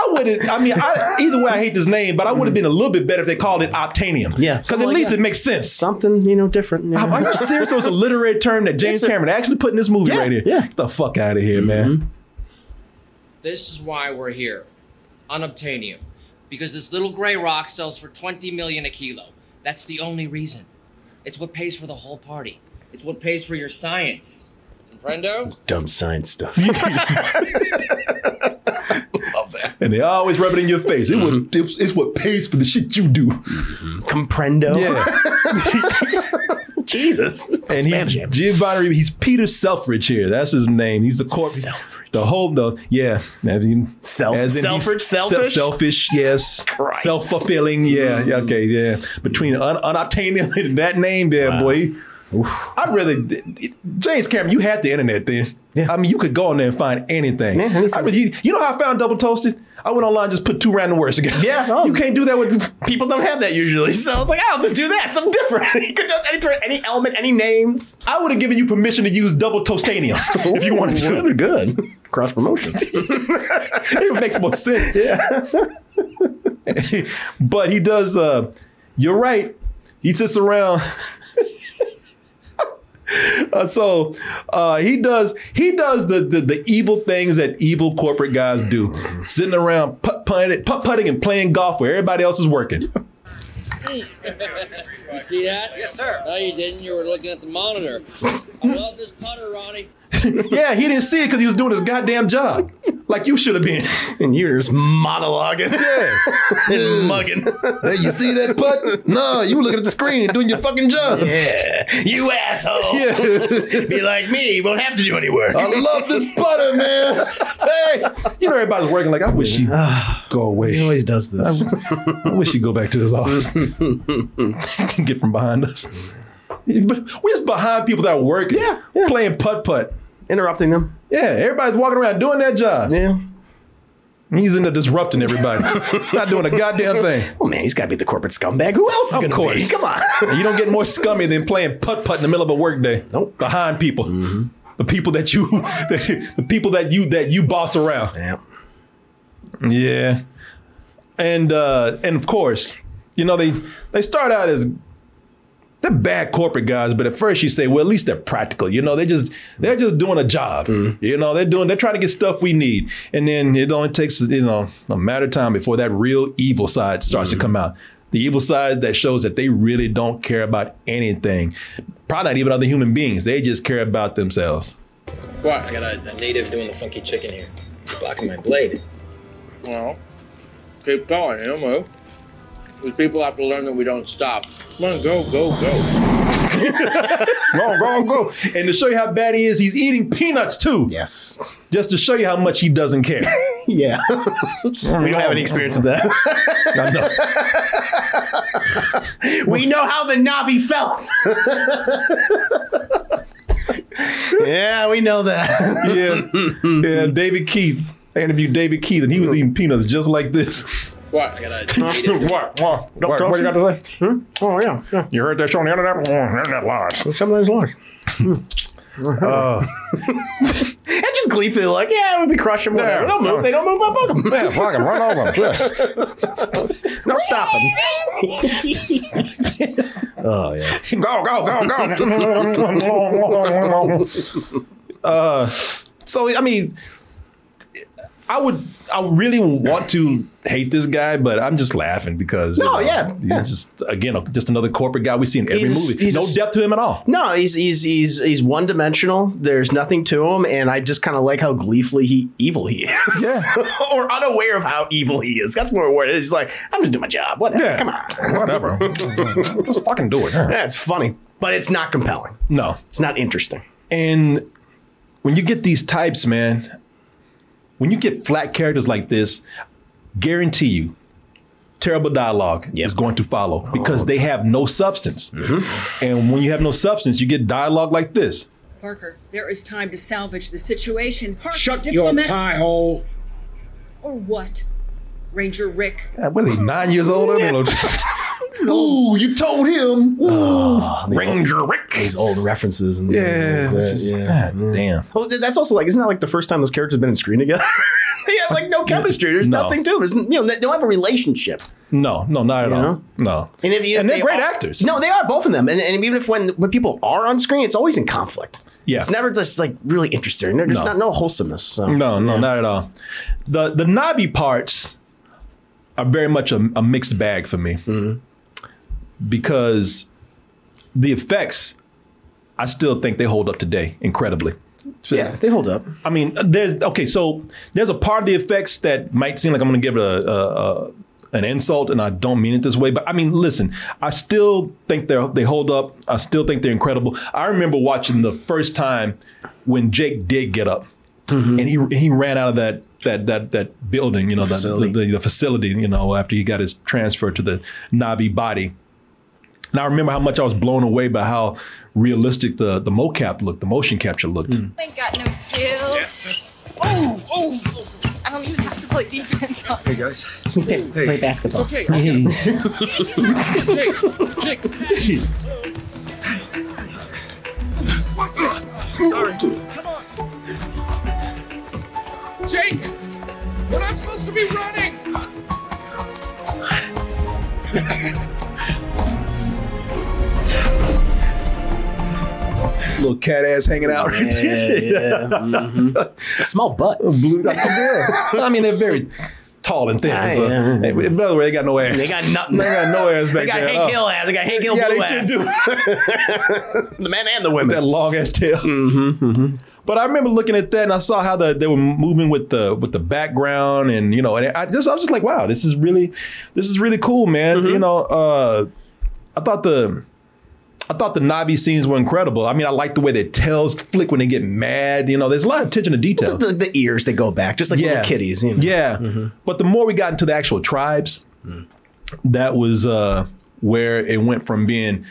I would. I mean, I, either way, I hate this name, but I would have been a little bit better if they called it obtainium. Yeah, because at like least that. it makes sense. Something you know different. yeah. Are you serious? It was a literary term that James a- Cameron actually put in this movie Yeah, right here. yeah. Get the fuck out of here, man. Mm-hmm. This is why we're here. Unobtainium. Because this little gray rock sells for 20 million a kilo. That's the only reason. It's what pays for the whole party. It's what pays for your science. Comprendo? Dumb science stuff. And they always rub it in your face. It would, mm-hmm. it's, it's what pays for the shit you do. Mm-hmm. Comprendo. Yeah. Jesus. and he, Spanish. Giovanni, he's Peter Selfridge here. That's his name. He's the corp. Selfridge. The whole the yeah. As in, Self- as in Selfridge? se- Selfish? selfish, yes. Self fulfilling, yeah. yeah, Okay, yeah. Between un, unobtainium and that name, there, boy. I really, James Cameron, you had the internet then. I mean, you could go on there and find anything. Yeah, anything. I you know how I found double toasted? I went online and just put two random words together. Yeah, oh. you can't do that with People don't have that usually, so it's like, I'll just do that. Something different. you could just any, any element, any names. I would have given you permission to use double toastanium if you wanted to. That'd be good. Cross promotion. it makes more sense. Yeah. but he does uh you're right. He sits around Uh, so uh, he does he does the, the the evil things that evil corporate guys do, sitting around putt putting, putt putting and playing golf where everybody else is working. you see that? Yes, sir. No, you didn't. You were looking at the monitor. I love this putter, Ronnie. yeah, he didn't see it because he was doing his goddamn job, like you should have been. and you're just monologuing. Yeah, and mugging. hey, you see that putt? No, you were looking at the screen doing your fucking job. Yeah. You asshole. Yeah. Be like me. You won't have to do any work. I love this putter, man. Hey, you know everybody's working like I wish he'd ah, go away. He always does this. I wish he'd go back to his office. Get from behind us. But We're just behind people that work, Yeah, yeah. playing putt putt. Interrupting them. Yeah, everybody's walking around doing their job. Yeah. He's into disrupting everybody, not doing a goddamn thing. Oh man, he's got to be the corporate scumbag. Who else is going to Of course. be? Come on. You don't get more scummy than playing putt putt in the middle of a workday. Nope. Behind people, the people that you, the people that you that you boss around. yeah. Yeah. And uh and of course, you know, they they start out as they're bad corporate guys, but at first you say, well, at least they're practical. You know, they just they're just doing a job. Mm-hmm. You know, they're doing they're trying to get stuff we need. And then it only takes, you know, a matter of time before that real evil side starts to mm-hmm. come out. The evil side that shows that they really don't care about anything. Probably not even other human beings. They just care about themselves. What? I got a, a native doing the funky chicken here. It's blocking my blade. Well, keep going, you know, move. Because people have to learn that we don't stop. Come on, go, go, go. Go, go, go. And to show you how bad he is, he's eating peanuts too. Yes. Just to show you how much he doesn't care. Yeah. we don't have any experience of that. I know. we know how the Navi felt. yeah, we know that. yeah, yeah. David Keith. I interviewed David Keith, and he was eating peanuts just like this. What? I got a native. what? What? What, what you got to say? Hmm? Oh yeah, yeah. You heard that show on the internet? Oh, internet lies. Some of those lies. Uh, and just gleefully like, yeah, if we crush them, whatever. Yeah. They'll move. They don't move. I'll fuck them. Yeah, fucking run over them. no stopping. oh yeah. go, go, go, go. uh, so I mean, I would, I really want to hate this guy, but I'm just laughing because you No, know, yeah, he's yeah. just again just another corporate guy we see in every He's movie. a no s- depth to him at all. No, he's he's he's he's one dimensional. There's nothing to him, and I just kind of like how gleefully he evil he is. Yeah. or unaware of how evil he is. That's more what it is. He's like, I'm just doing my job. Whatever. Yeah. Come on. Whatever. just fucking do it. Yeah, it's funny, but it's not compelling. No, it's not interesting. And when you get these types, man, when you get flat characters like this, guarantee you, terrible dialogue is going to follow because oh, they have no substance. Mm-hmm. And when you have no substance, you get dialogue like this. Parker, there is time to salvage the situation. Parker, Shut your diplomat- pie hole. Or what? Ranger Rick. What is he, nine years old? I don't know. Ooh, you told him. Ooh. Oh, Ranger Rick. These old references and Yeah, like that, just- yeah. God mm. damn. Well, that's also like, isn't that like the first time those characters have been in screen together? they have like no chemistry. There's No. nothing to them. There's, you know, they don't have a relationship. No, no, not at You all. know? No. And, if, if And they're they great are- actors. No, they are both of them. And, and even if when when people are on screen, it's always in conflict. Yeah. it's never just like really interesting. There's No. not no wholesomeness. So. No, no, not at all. The the Navi parts are very much a, a mixed bag for me mm-hmm. Because the effects, I still think they hold up today incredibly. So- Yeah, they hold up. I mean, there's okay. So there's a part of the effects that might seem like I'm going to give it a, a, a an insult, and I don't mean it this way. But I mean, listen, I still think they they hold up. I still think they're incredible. I remember watching the first time when Jake did get up, mm-hmm. and he he ran out of that. That, that that building, you know, the Facility. the, the, the facility, you know, after he got his transfer to the Navi body. And I remember how much I was blown away by how realistic the the mocap looked, the motion capture looked. Mm. Ain't got no skills. Oh, oh, oh, I don't even have to play defense on Hey guys, Play, play basketball. It's okay. Jake, Jake. Sorry. Come on. Jake, we're not supposed to be running. little cat ass hanging out right there. A small butt. Blue. I mean, they're very tall and thin. Yeah, so- yeah. Hey, by the way, they got no ass. They got nothing. They got no ass back there. They got there. Hank Oh. Hill ass. They got Hank Hill Yeah, blue sure ass. do. the men and the women. that long ass tail. Mm-hmm, But I remember looking at that and I saw how the, they were moving with the with the background and you know and I just I was just like wow this is really this is really cool man Mm-hmm. you know uh, I thought the I thought the Navi scenes were incredible. I mean, I like the way their tails flick when they get mad. You know, there's a lot of attention to detail. The, the ears they go back just like little kitties. You know? Yeah. But the more we got into the actual tribes, that was uh, where it went from being,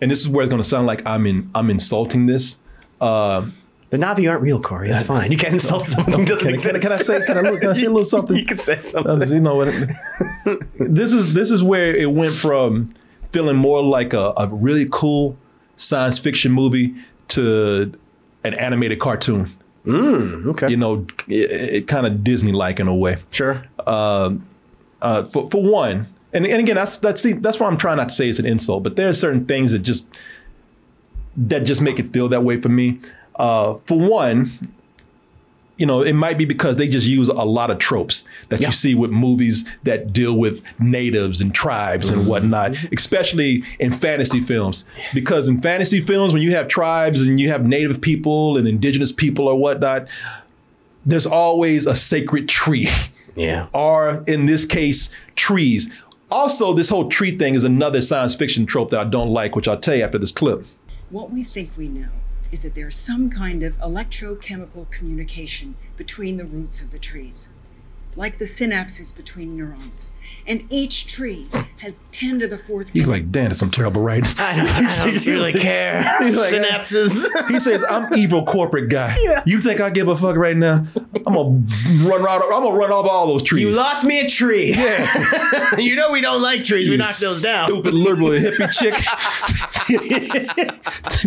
and this is where it's going to sound like I'm in, I'm insulting this. Uh, The Navi aren't real, Korey. That's fine. You can insult some of them. Doesn't can, I- exist. can I say? Can I, can I say a little something? You can say Uh, something. you know what? this is this is where it went from feeling more like a, a really cool science fiction movie to an animated cartoon. Mm, okay. You know, it, it kind of Disney like in a way. Sure. Um, uh, for for one, and and again, that's that's the, that's why I'm trying not to say it's an insult, but there are certain things that just that just make it feel that way for me. Uh, for one, you know, it might be because they just use a lot of tropes that you see with movies that deal with natives and tribes and mm-hmm. whatnot, mm-hmm. especially in fantasy films. Because in fantasy films, when you have tribes and you have native people and indigenous people or whatnot, there's always a sacred tree. Yeah. Or in this case, trees. Also, this whole tree thing is another science fiction trope that I don't like, which I'll tell you after this clip. What we think we know is that there's some kind of electrochemical communication between the roots of the trees. like the synapses between neurons. And each tree has 10 to the fourth He's like, damn, it's some terrible writing. I don't, I don't really care. Synapses. he says, I'm evil corporate guy. You think I give a fuck right now? I'm gonna run right. I'm gonna run off all those trees. You lost me a tree. Yeah. you know we don't like trees. we You knock those down. Stupid liberal hippie chick.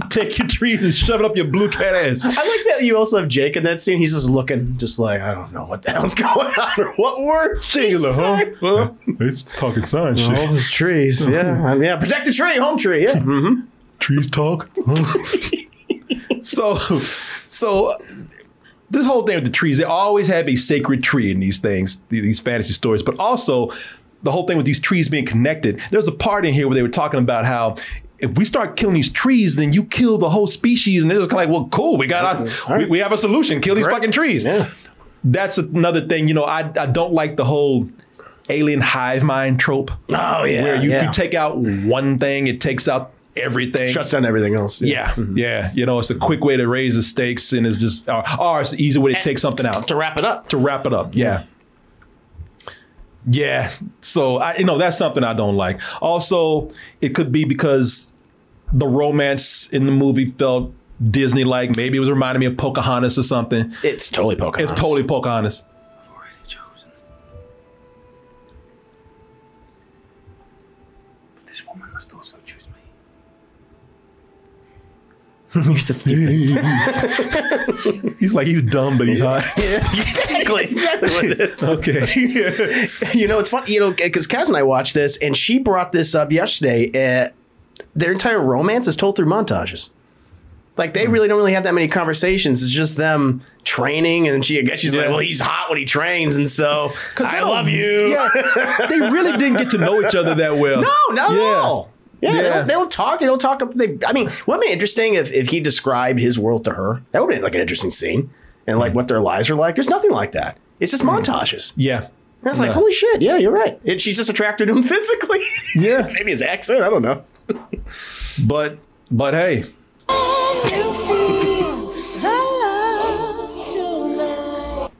Take your trees and shove it up your blue cat ass. I like that you also have Jake in that scene. He's just looking, just like, I don't know what the hell's going on or what words. Singular, huh? Huh? It's talking science All shit. those trees. Yeah. I mean, yeah. Protect the tree, home tree. Yeah. Mm-hmm. Trees talk. so, so this whole thing with the trees, they always have a sacred tree in these things, these fantasy stories, but also the whole thing with these trees being connected. There's a part in here where they were talking about how if we start killing these trees, then you kill the whole species. And they're just kind of like, well, cool, we got our, we, we have a solution. Kill these fucking trees. That's another thing. You know, I I don't like the whole alien hive mind trope. Oh, yeah, where you, yeah. you take out one thing, it takes out everything. Shuts down everything else. Yeah, yeah. Mm-hmm. You know, it's a quick way to raise the stakes, and it's just, or, or it's an easy way to take something out to wrap it up. To wrap it up, yeah. Yeah. So I, you know, that's something I don't like. Also, it could be because the romance in the movie felt Disney-like. Maybe it was reminding me of Pocahontas or something. It's totally Pocahontas. It's totally Pocahontas. You're so stupid. he's like he's dumb, but he's hot. yeah, exactly. Exactly what it is. Okay. you know, it's funny, you know, because Kaz and I watched this, and she brought this up yesterday. Uh, their entire romance is told through montages. Like they really don't really have that many conversations. It's just them training, and she I guess she's like, "Well, he's hot when he trains, and so I love you." Yeah, they really didn't get to know each other that well. No, not at Yeah. all. Yeah, They, don't, they don't talk. They don't talk. They, I mean, would be interesting if, if he described his world to her. That would be like an interesting scene, and like hmm. what their lives are like. There's nothing like that. It's just hmm. montages. Yeah. And it's like, Yeah. holy shit, yeah, you're right. And she's just attracted to him physically. Yeah. Maybe his accent, I don't know. But but hey,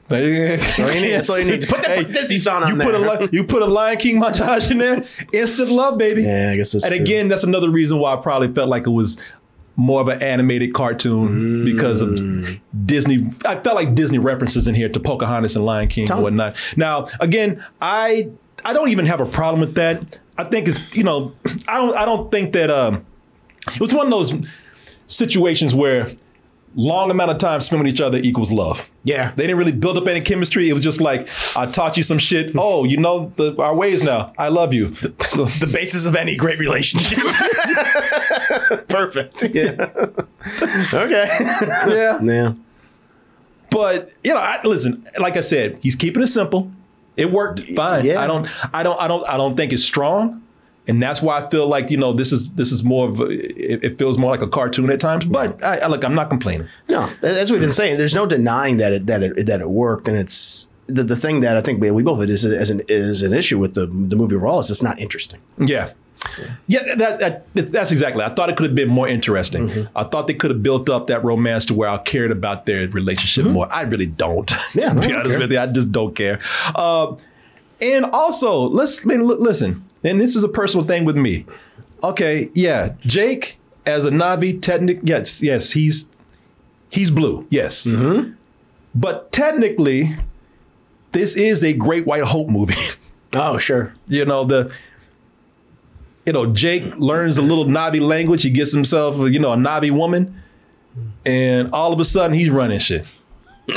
That's all you need. That's all you need. Put that Disney song on you there. Put a, you put a Lion King montage in there, instant love, baby. Yeah, I guess that's And true. again, that's another reason why I probably felt like it was more of an animated cartoon because of Mm. Disney. I felt like Disney references in here to Pocahontas and Lion King and whatnot. Now, again, I I don't even have a problem with that. I think it's you know I don't I don't think that um it was one of those situations where long amount of time spent with each other equals love. Yeah. They didn't really build up any chemistry. It was just like, I taught you some shit. Hmm. Oh, you know the, our ways now. I love you. So, the basis of any great relationship. Perfect. Yeah. okay. yeah. Yeah. But you know, I, listen. Like I said, he's keeping it simple. It worked fine. Yeah. I don't. I don't. I don't. I don't think it's strong, and that's why I feel like you know this is this is more of a, it, it feels more like a cartoon at times. But I, I look, I'm not complaining. No, as we've been saying, there's no denying that it that it that it worked, and it's the, the thing that I think we, we both had is as an is an issue with the the movie overall is it's not interesting. Yeah. Yeah, that, that, that's exactly. I thought it could have been more interesting. Mm-hmm. I thought they could have built up that romance to where I cared about their relationship more. I really don't. Mm-hmm. Yeah, to be honest care. with you, I just don't care. Uh, and also, let's I mean, look, listen. And this is a personal thing with me. Okay, yeah, Jake as a Navi, technic, yes, yes, he's he's blue, yes. Mm-hmm. But technically, this is a Great White Hope movie. Oh, sure. You know the you know, Jake learns a little Navi language. He gets himself, you know, a Navi woman, and all of a sudden he's running shit.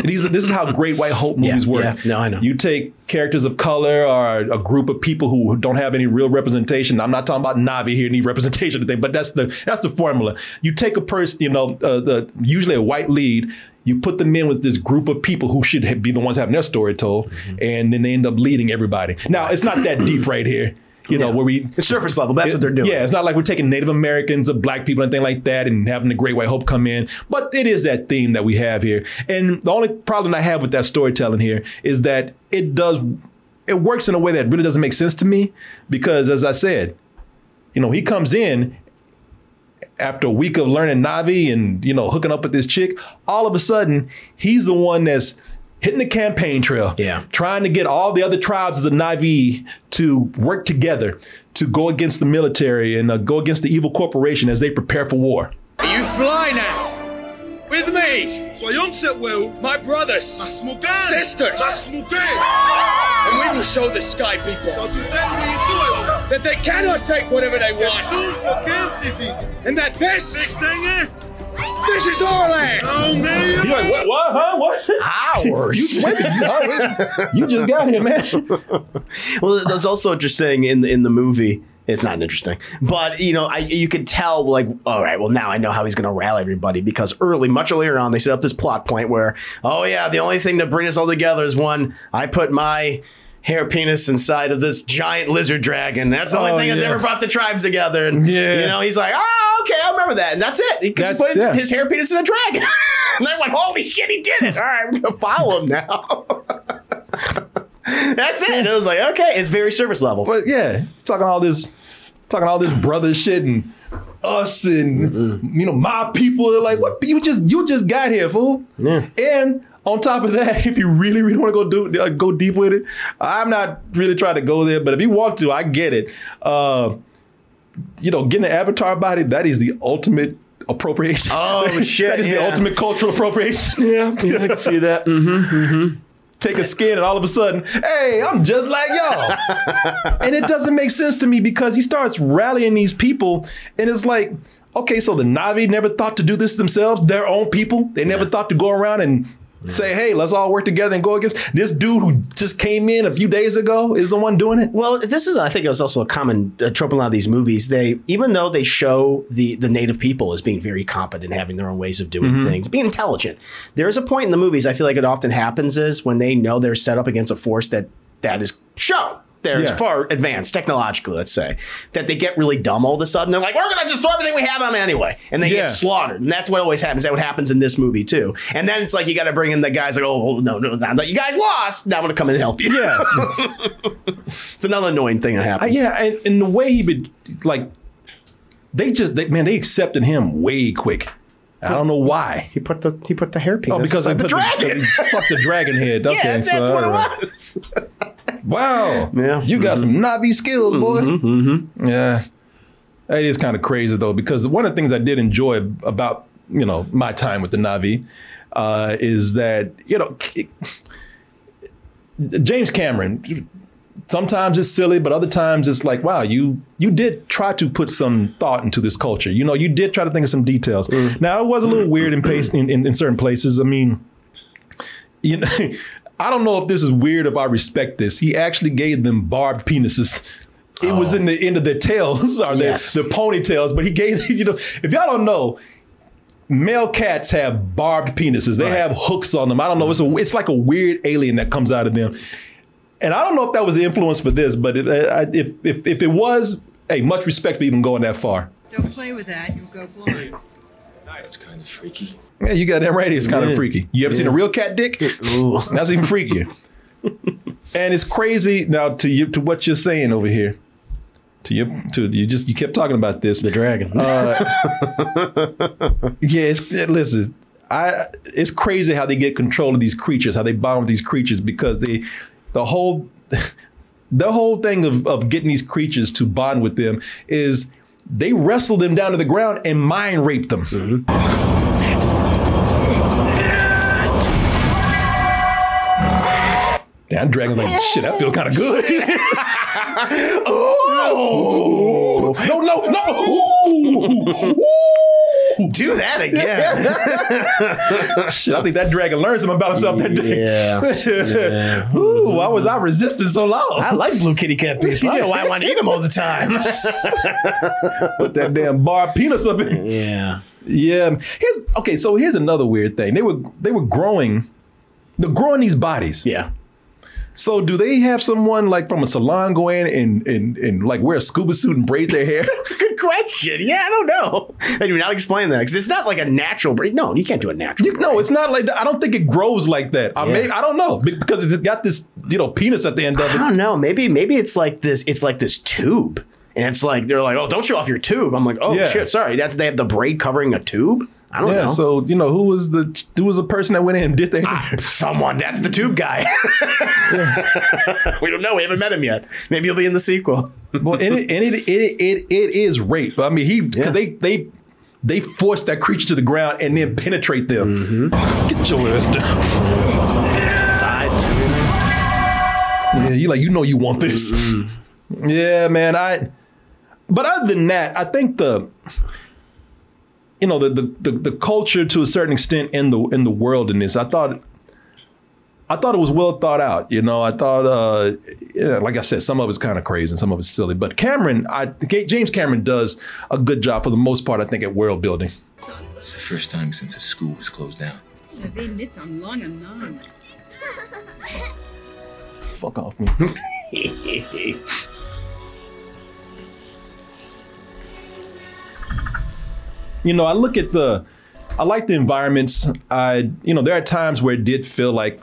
These, this is how Great White Hope movies Yeah, work. yeah. No, I know. You take characters of color or a group of people who don't have any real representation. I'm not talking about Navi here, need representation or thing, but that's the that's the formula. You take a person, you know, uh, the usually a white lead. You put them in with this group of people who should be the ones having their story told, Mm-hmm. and then they end up leading everybody. Now it's not that deep right here. You know, where we It's surface level. That's what they're doing. yeah, it's not like we're taking Native Americans or black people, anything like that, and having the Great White Hope come in. But it is that theme that we have here. And the only problem I have with that storytelling here is that it does it works in a way that really doesn't make sense to me. Because as I said, you know, he comes in after a week of learning Navi and, you know, hooking up with this chick, all of a sudden he's the one that's hitting the campaign trail, yeah, trying to get all the other tribes of the Navi to work together to go against the military and uh, go against the evil corporation as they prepare for war. You fly now. With me. Soyons at will. My brothers. Sisters. And we will show the sky people that they cannot take whatever they want. And that this, this is our oh, land. You're like, what, what, huh? What? Ours. You, wait a you just got here, man. well, that's also interesting in the, in the movie. It's not interesting, but you know, I you could tell like, all right, well now I know how he's going to rally everybody because early, much earlier on, they set up this plot point where, oh yeah, the only thing to bring us all together is one. I put my hair penis inside of this giant lizard dragon. That's the only Oh, thing that's ever brought the tribes together. And Yeah. you know, he's like, oh, okay, I remember that, and that's it. Because he put yeah. his hair penis in a dragon. and I went, holy shit, he did it. All right, we're gonna follow him now. That's it. And it was like, okay, it's very service level. But yeah, talking all this, talking all this brother shit and us and you know my people. They're like, what? You just you just got here, fool. Yeah. And on top of that, if you really really want to go do uh, go deep with it, I'm not really trying to go there. But if you want to, I get it. Uh, you know, getting an avatar body that is the ultimate appropriation. Oh, shit, that is the ultimate cultural appropriation. Yeah, I can see that. Mm-hmm, mm-hmm. Take a skin and all of a sudden, hey, I'm just like y'all. and it doesn't make sense to me because he starts rallying these people, and it's like, okay, so the Navi never thought to do this themselves, their own people. They never thought to go around and say, hey, let's all work together and go against this dude who just came in a few days ago is the one doing it. Well, this is, I think, it's also a common uh, trope in a lot of these movies. They, even though they show the the native people as being very competent, having their own ways of doing Mhm. things, being intelligent, there is a point in the movies. I feel like it often happens is when they know they're set up against a force that that is shown. They're Yeah. far advanced technologically, let's say, that they get really dumb all of a sudden. They're like, we're going to just throw everything we have on them anyway. And they Yeah. get slaughtered. And that's what always happens. That's what happens in this movie, too. And then it's like, you got to bring in the guys like, oh, no, no, no, no, you guys lost. Now I'm going to come and help you. Yeah. it's another annoying thing that Uh, happens. yeah, and, and the way he would like, they just they, man, they accepted him way quick. I don't know why. He put the he put the hairpiece. Oh, because inside they the put dragon. fuck the dragon head. Okay, yeah, so, that's what it was. Wow. Yeah. You got some Navi skills, boy. Mm-hmm. Yeah. It is kind of crazy though, because one of the things I did enjoy about, you know, my time with the Navi uh, is that, you know, James Cameron, sometimes it's silly, but other times it's like, wow, you you did try to put some thought into this culture. You know, you did try to think of some details. Now it was a little weird in, pace, in, in in certain places. I mean, you know, I don't know if this is weird if I respect this. He actually gave them barbed penises. It was in the end of their tails or their, Yes. their ponytails, but he gave you know, if y'all don't know, male cats have barbed penises. They have hooks on them. I don't know. It's a it's like a weird alien that comes out of them. And I don't know if that was the influence for this, but it, I, if if if it was, hey, much respect for even going that far. Don't play with that, you'll go blind. That's kind of freaky. Yeah, you got that right. It's kind Yeah. of freaky. You ever seen a real cat dick? That's even freakier. and it's crazy now to you to what you're saying over here. To you, to you, just you kept talking about this. The dragon. Uh, yeah, it's, yeah, listen, I it's crazy how they get control of these creatures, how they bond with these creatures because they, the whole, the whole thing of of getting these creatures to bond with them is they wrestled them down to the ground and mind raped them. Damn, dragon's like, shit, I feel kind of good. oh, no, no, no. Ooh. Do that again. shit, I think that dragon learned something about himself that day. Yeah. Ooh, why was I resisting so long? I like blue kitty cat people. I don't know why I want to eat them all the time. Put that damn bar penis up in. Yeah. Yeah. Here's okay. So here's another weird thing. They were they were growing, they're growing these bodies. Yeah. So do they have someone like from a salon go in and and, and like wear a scuba suit and braid their hair? That's a good question. Yeah, I don't know. They do not explain that because it's not like a natural breed. No, you can't do a natural. You- no, it's not like. I don't think it grows like that. I Yeah. may I don't know because it's got this you know penis at the end of it. I don't know. Maybe maybe it's like this. It's like this tube, and it's like they're like, oh, don't show off your tube. I'm like, oh Yeah. shit, sorry. That's they have the braid covering a tube. I don't yeah, know. So you know who was the who was the person that went in and did their Someone. That's the tube guy. we don't know. We haven't met him yet. Maybe he'll be in the sequel. well, and it, and it, it, it, it is rape. I mean, he because they they they force that creature to the ground and then penetrate them. Mm-hmm. Get your ass down. Yeah, you like you know you want this. Yeah, man. I. But other than that, I think the you know the, the the the culture to a certain extent in the in the world in this, I thought I thought it was well thought out. You know, I thought, uh, yeah, like I said, some of it's kind of crazy and some of it's silly. But Cameron, I James Cameron does a good job for the most part. I think at world building. It's the first time since the school was closed down. Fuck off me. you know, I look at the, I like the environments. I, you know, there are times where it did feel like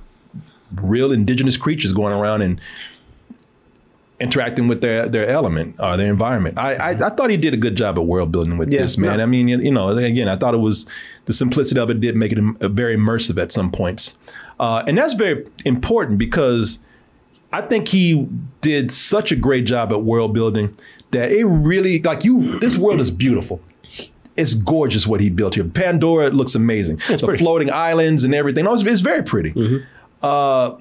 real indigenous creatures going around and interacting with their their element or their environment. I, I I thought he did a good job at world building with Yeah, this man. yeah. I mean, you you know, again, I thought it was the simplicity of it did make it very immersive at some points, uh, and that's very important because I think he did such a great job at world building that it really like you. This world is beautiful. It's gorgeous what he built here. Pandora looks amazing. It's the floating islands and everything. No, it's, it's very pretty. Uh,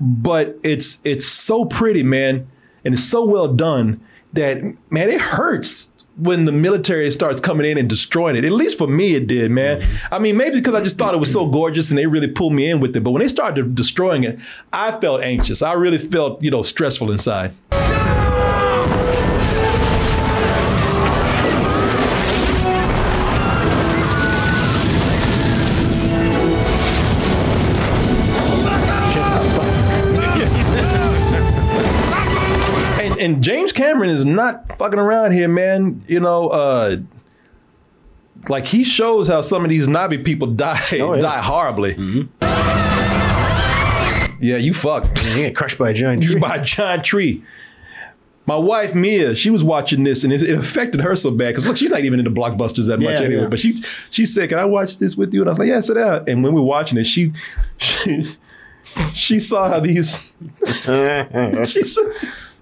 but it's it's so pretty, man, and it's so well done that man, it hurts when the military starts coming in and destroying it. At least for me, it did, man. I mean, maybe because I just thought it was so gorgeous and they really pulled me in with it. But when they started destroying it, I felt anxious. I really felt you know stressful inside. And, James Cameron is not fucking around here, man. You know, uh, like he shows how some of these Navi people die Oh, yeah. die horribly. Yeah, you fucked. You get crushed by a giant tree. by a giant tree. My wife Mia, she was watching this and it, it affected her so bad because look, she's not even into blockbusters that much Yeah, anyway. yeah. But she she said, "Can I watch this with you?" And I was like, "Yeah, sit down." And when we were watching it, she she, she saw how these she saw,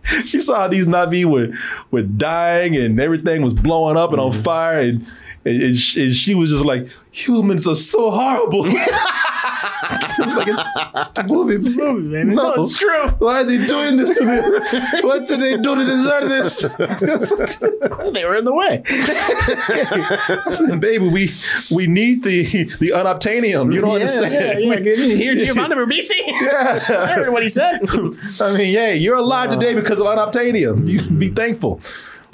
she saw how these Navi were were dying and everything was blowing up and on mm-hmm. fire and and, and she, and she was just like, "Humans are so horrible." it's like it's, it's a movie, it's movie, man. No, it's true. Why are they doing this to them? What did they do to deserve this? they were in the way. I said, baby, we we need the the unobtainium. You don't Yeah, understand. yeah, yeah. We- Here, Giovanni Ribisi. Yeah. I heard what he said. I mean, yeah, you're alive today because of unobtainium. You be thankful.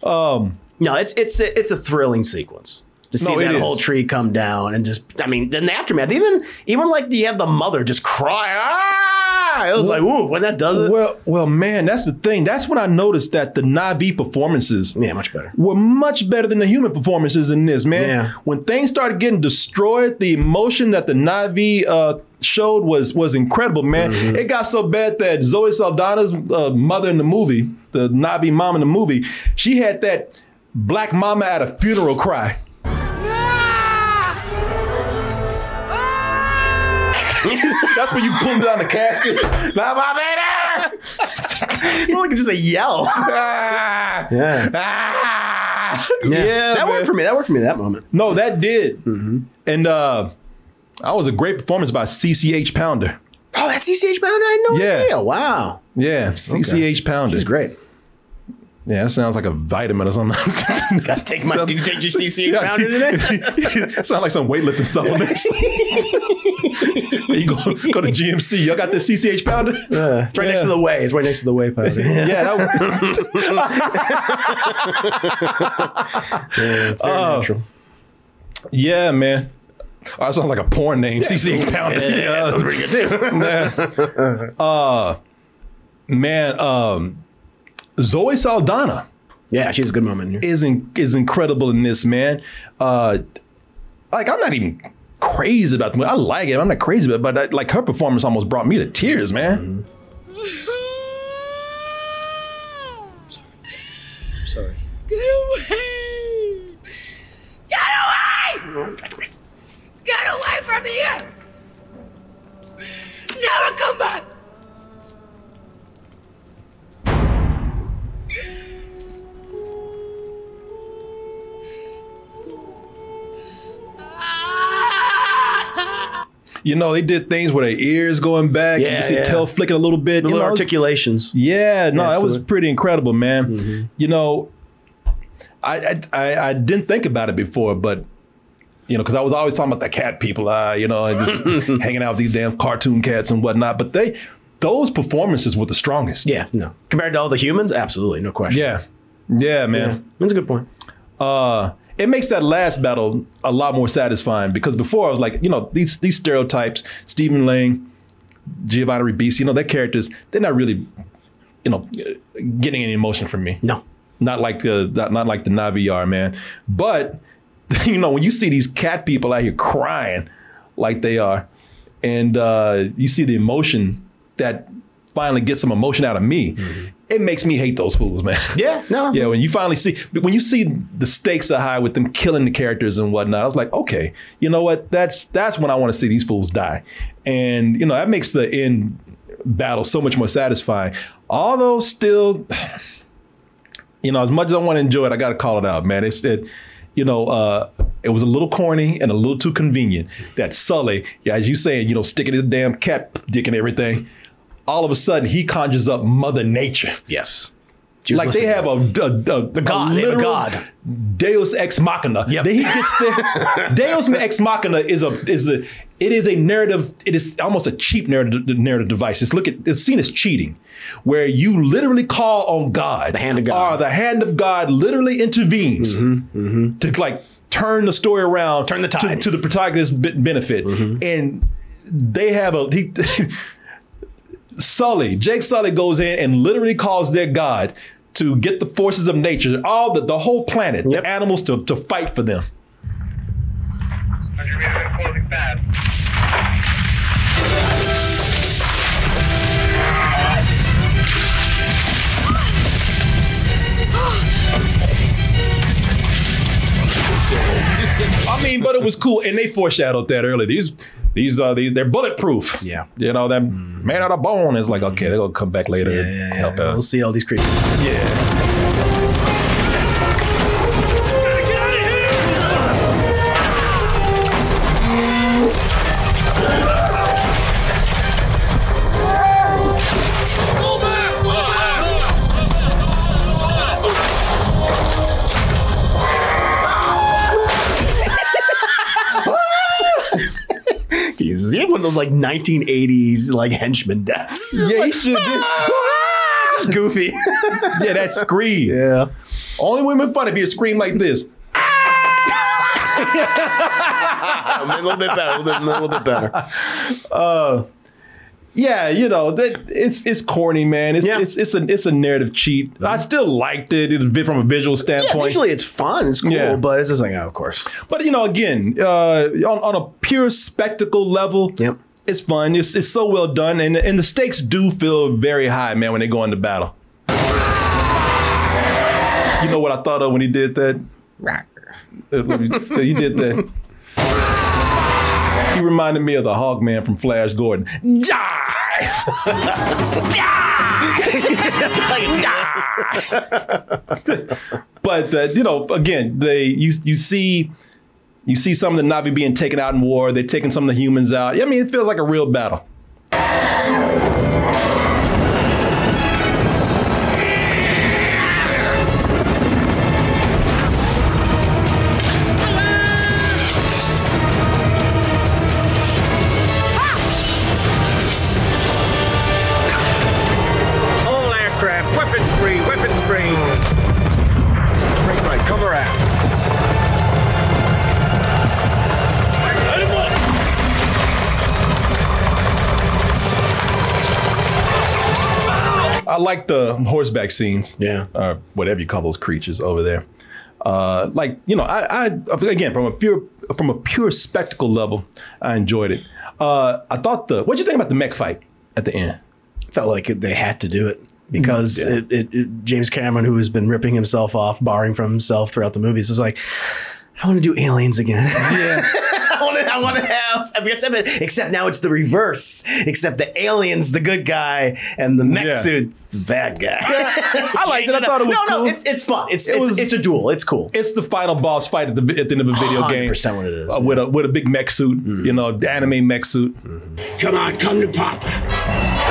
Um, no, it's it's a, it's a thrilling sequence to see No, that is. whole tree come down and just. I mean, then the aftermath. Even even like do you have the mother just cry. Ah! It was like, ooh, when that does it. Well, well, man, that's the thing. That's when I noticed that the Navi performances, yeah, much better, were much better than the human performances in this. Man, Yeah. when things started getting destroyed, the emotion that the Navi uh, showed was was incredible. Man, Mm-hmm. it got so bad that Zoe Saldana's uh, mother in the movie, the Navi mom in the movie, she had that black mama at a funeral cry. That's when you pull down the casket. Not my baby. More like just a yell. Ah. Yeah. Ah. Yeah, that man. worked for me. That worked for me. That moment. No, that did. And uh that was a great performance by CCH Pounder. Oh, that's CCH Pounder. I had no Yeah. idea. Wow. Yeah, CCH Pounder. She's great. Yeah, that sounds like a vitamin or something. Gotta take my. You take your CCH Pounder today? Sound like some weightlifting supplements. you go, go to GNC. Y'all got this CCH Pounder? Yeah. It's right next to the whey. It's right next to the whey powder. Yeah, that yeah, it's very Oh. natural. Yeah, man. Oh, that sounds like a porn name. CCH Pounder. Yeah, yeah, that sounds pretty good too. Yeah. uh, man, um, Zoe Saldana. Yeah, she's a good moment here. Is in, is incredible in this man. Uh, like I'm not even crazy about the movie. I like it. I'm not crazy about, it, but I, like her performance almost brought me to tears, man. Sorry. Get away! Get away! let me in! Never come back! You know, they did things where their ears going back. Yeah, you see yeah. tail flicking a little bit. The little know, it was- articulations. Yeah, no, that was pretty incredible, man. You know, I, I I I didn't think about it before, but you know, because I was always talking about the cat people, uh, you know, and just hanging out with these damn cartoon cats and whatnot. But they, those performances were the strongest. Yeah, no. Compared to all the humans, absolutely, no question. Yeah, yeah, man. Yeah, that's a good point. Uh, it makes that last battle a lot more satisfying because before I was like, you know, these these stereotypes, Stephen Lang, Giovanni Ribisi, you know, their characters, they're not really, you know, getting any emotion from me. No, not like the not, not like the Navi are, man. But you know, when you see these cat people out here crying like they are, and uh, you see the emotion that finally gets some emotion out of me, it makes me hate those fools, man. Yeah, no. Yeah, when you finally see when you see the stakes are high with them killing the characters and whatnot, I was like, okay, you know what? That's that's when I want to see these fools die, and you know that makes the end battle so much more satisfying. Although still, you know, as much as I want to enjoy it, I got to call it out, man. It's it, you know, uh, it was a little corny and a little too convenient. That Sully, yeah, as you saying, you know, sticking his damn cat dick and everything. All of a sudden, he conjures up Mother Nature. Yes. Like they have a, a, a the god, they have a god. Deus ex machina. Then he gets there. Deus ex machina is a is a it is a narrative. It is almost a cheap narrative narrative device. It's look at it's seen as cheating, where you literally call on God, the hand of God, or the hand of God literally intervenes mm-hmm, mm-hmm. to like turn the story around, turn the tide to, the protagonist's be- benefit, mm-hmm. and they have a he. Sully, Jake Sully goes in and literally calls their God to get the forces of nature, all the, the whole planet, the animals to, to fight for them. I mean, but it was cool, and they foreshadowed that earlier. These, these, uh, these, they're bulletproof. Yeah, you know that man out of bone is like, okay, they're gonna come back later. and help out. We'll see all these creatures. Yeah. Those like 1980s like henchman deaths. Yeah, he should. Just goofy. yeah, that scream. Yeah. Only women fun if you scream like this. a little bit better. A little bit, a little bit better. Uh, yeah, you know that it's it's corny, man. It's it's it's a it's a narrative cheat. I still liked it, it was from a visual Yeah, standpoint. visually it's fun. It's cool, Yeah. but it's just like, oh, of course. But you know, again, uh, on, on a pure spectacle level, yep. it's fun. It's, it's so well done, and and the stakes do feel very high, man, when they go into battle. You know what I thought of when he did that? Uh, let so he did that. He reminded me of the Hawk Man from Flash Gordon. but uh, you know, again, they you you see you see some of the Navi being taken out in war. They're taking some of the humans out. I mean, it feels like a real battle. Like the horseback scenes. Yeah. Or whatever you call those creatures over there. Uh, like you know, I, I again from a pure from a pure spectacle level, I enjoyed it. Uh, I thought the what do you think about the mech fight at the end? Felt like they had to do it because Yeah. it, it, it- James Cameron, who has been ripping himself off, borrowing from himself throughout the movies, is like, I want to do aliens again. Yeah. I want want to. I want to have. I guess I mean, except now it's the reverse. Except the alien's the good guy and the mech Yeah. suit's the bad guy. I liked it. I thought it was no, cool. no. It's it's fun. It's It it's, was- it's a duel. It's cool. It's the final boss fight at the at the end of a video game. 100% what it is, Uh, with a with a big mech suit, you know, the anime mech suit. Come on, come to Papa.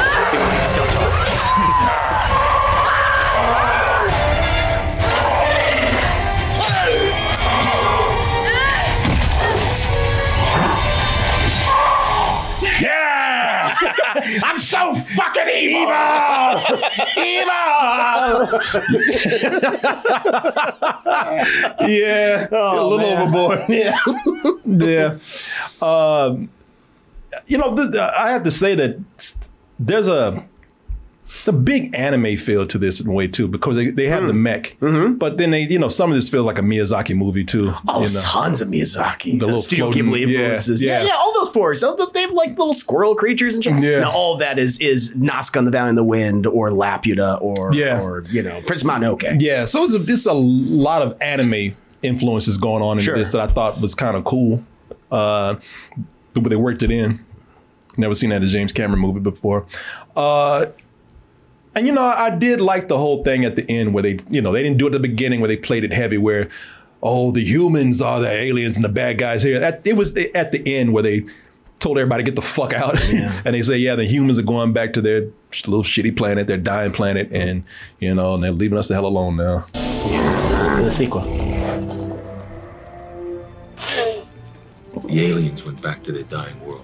I'm so fucking evil. evil. yeah, a little man. overboard. Yeah. yeah. Um, you know, th- I have to say that there's a the big anime feel to this in a way too, because they, they have the mech, but then they, you know, some of this feels like a Miyazaki movie too. Oh, you know. tons of Miyazaki. The little Studio floating- Ghibli influences. Yeah, yeah. yeah, all those forests. Those, they have like little squirrel creatures and shit. Yeah. Now, all of that is is Nausicaä and the Valley in the Wind or Laputa or Yeah. or you know Prince Mononoke. Yeah, so it's a, it's a lot of anime influences going on in Sure. this that I thought was kind of cool. Uh, the way they worked it in. Never seen that in a James Cameron movie before. Uh, and you know, I did like the whole thing at the end where they, you know, they didn't do it at the beginning where they played it heavy, where oh, the humans are the aliens and the bad guys here. That, it was the, at the end where they told everybody to get the fuck out, and they say, yeah, the humans are going back to their little shitty planet, their dying planet, and you know, and they're leaving us the hell alone now. To the sequel. The aliens went back to their dying world.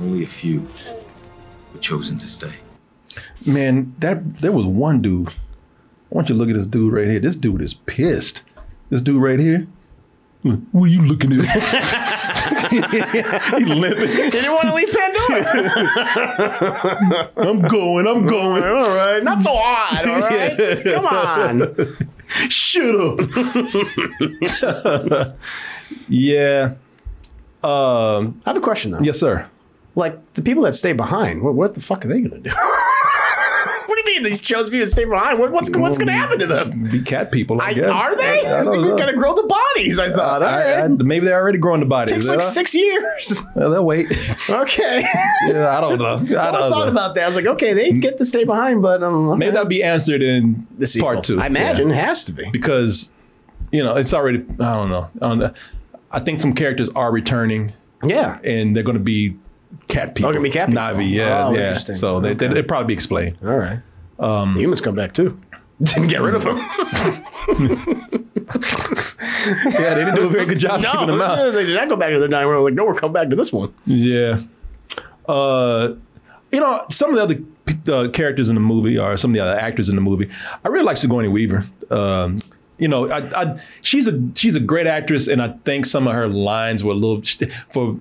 Only a few were chosen to stay. Man, that there was one dude. I want you to look at this dude right here. This dude is pissed. This dude right here. What are you looking at? he limping. Didn't want to leave Pandora. I'm going. I'm going. all right, not so hard. All right, come on. Shut up. yeah. Um, I have a question though. yes, sir. Like the people that stay behind, what, what the fuck are they gonna do? what do you mean these chose people to stay behind? What, what's what's gonna happen to them? Be cat people. I, I, guess. are they? I, I think we're gonna grow the bodies. I thought. All I- right. I- maybe they're already growing the bodies. Takes like six years. Well, they'll wait. okay. yeah, I don't know. I don't thought know. about that. I was like, okay, they get to stay behind, but um, Maybe that'll be answered in The sequel. part two. I imagine Yeah. it has to be. because you know it's already. I don't know. I don't know. I think some characters are returning, Yeah. and they're going to be cat people. gonna be cat people. Navi, yeah, Oh, yeah. interesting. So they, they, Okay. it'll probably be explained. All right. Um, Humans come back too. Didn't get rid of them. yeah, they didn't do a very good job keeping them out. no, they did not go back to the dining room. Like, no, we're coming back to this one. Yeah. Uh, you know, some of the other uh, characters in the movie, or some of the other actors in the movie, I really like Sigourney Weaver. Um, you know, I, I, she's a she's a great actress, and I think some of her lines were a little for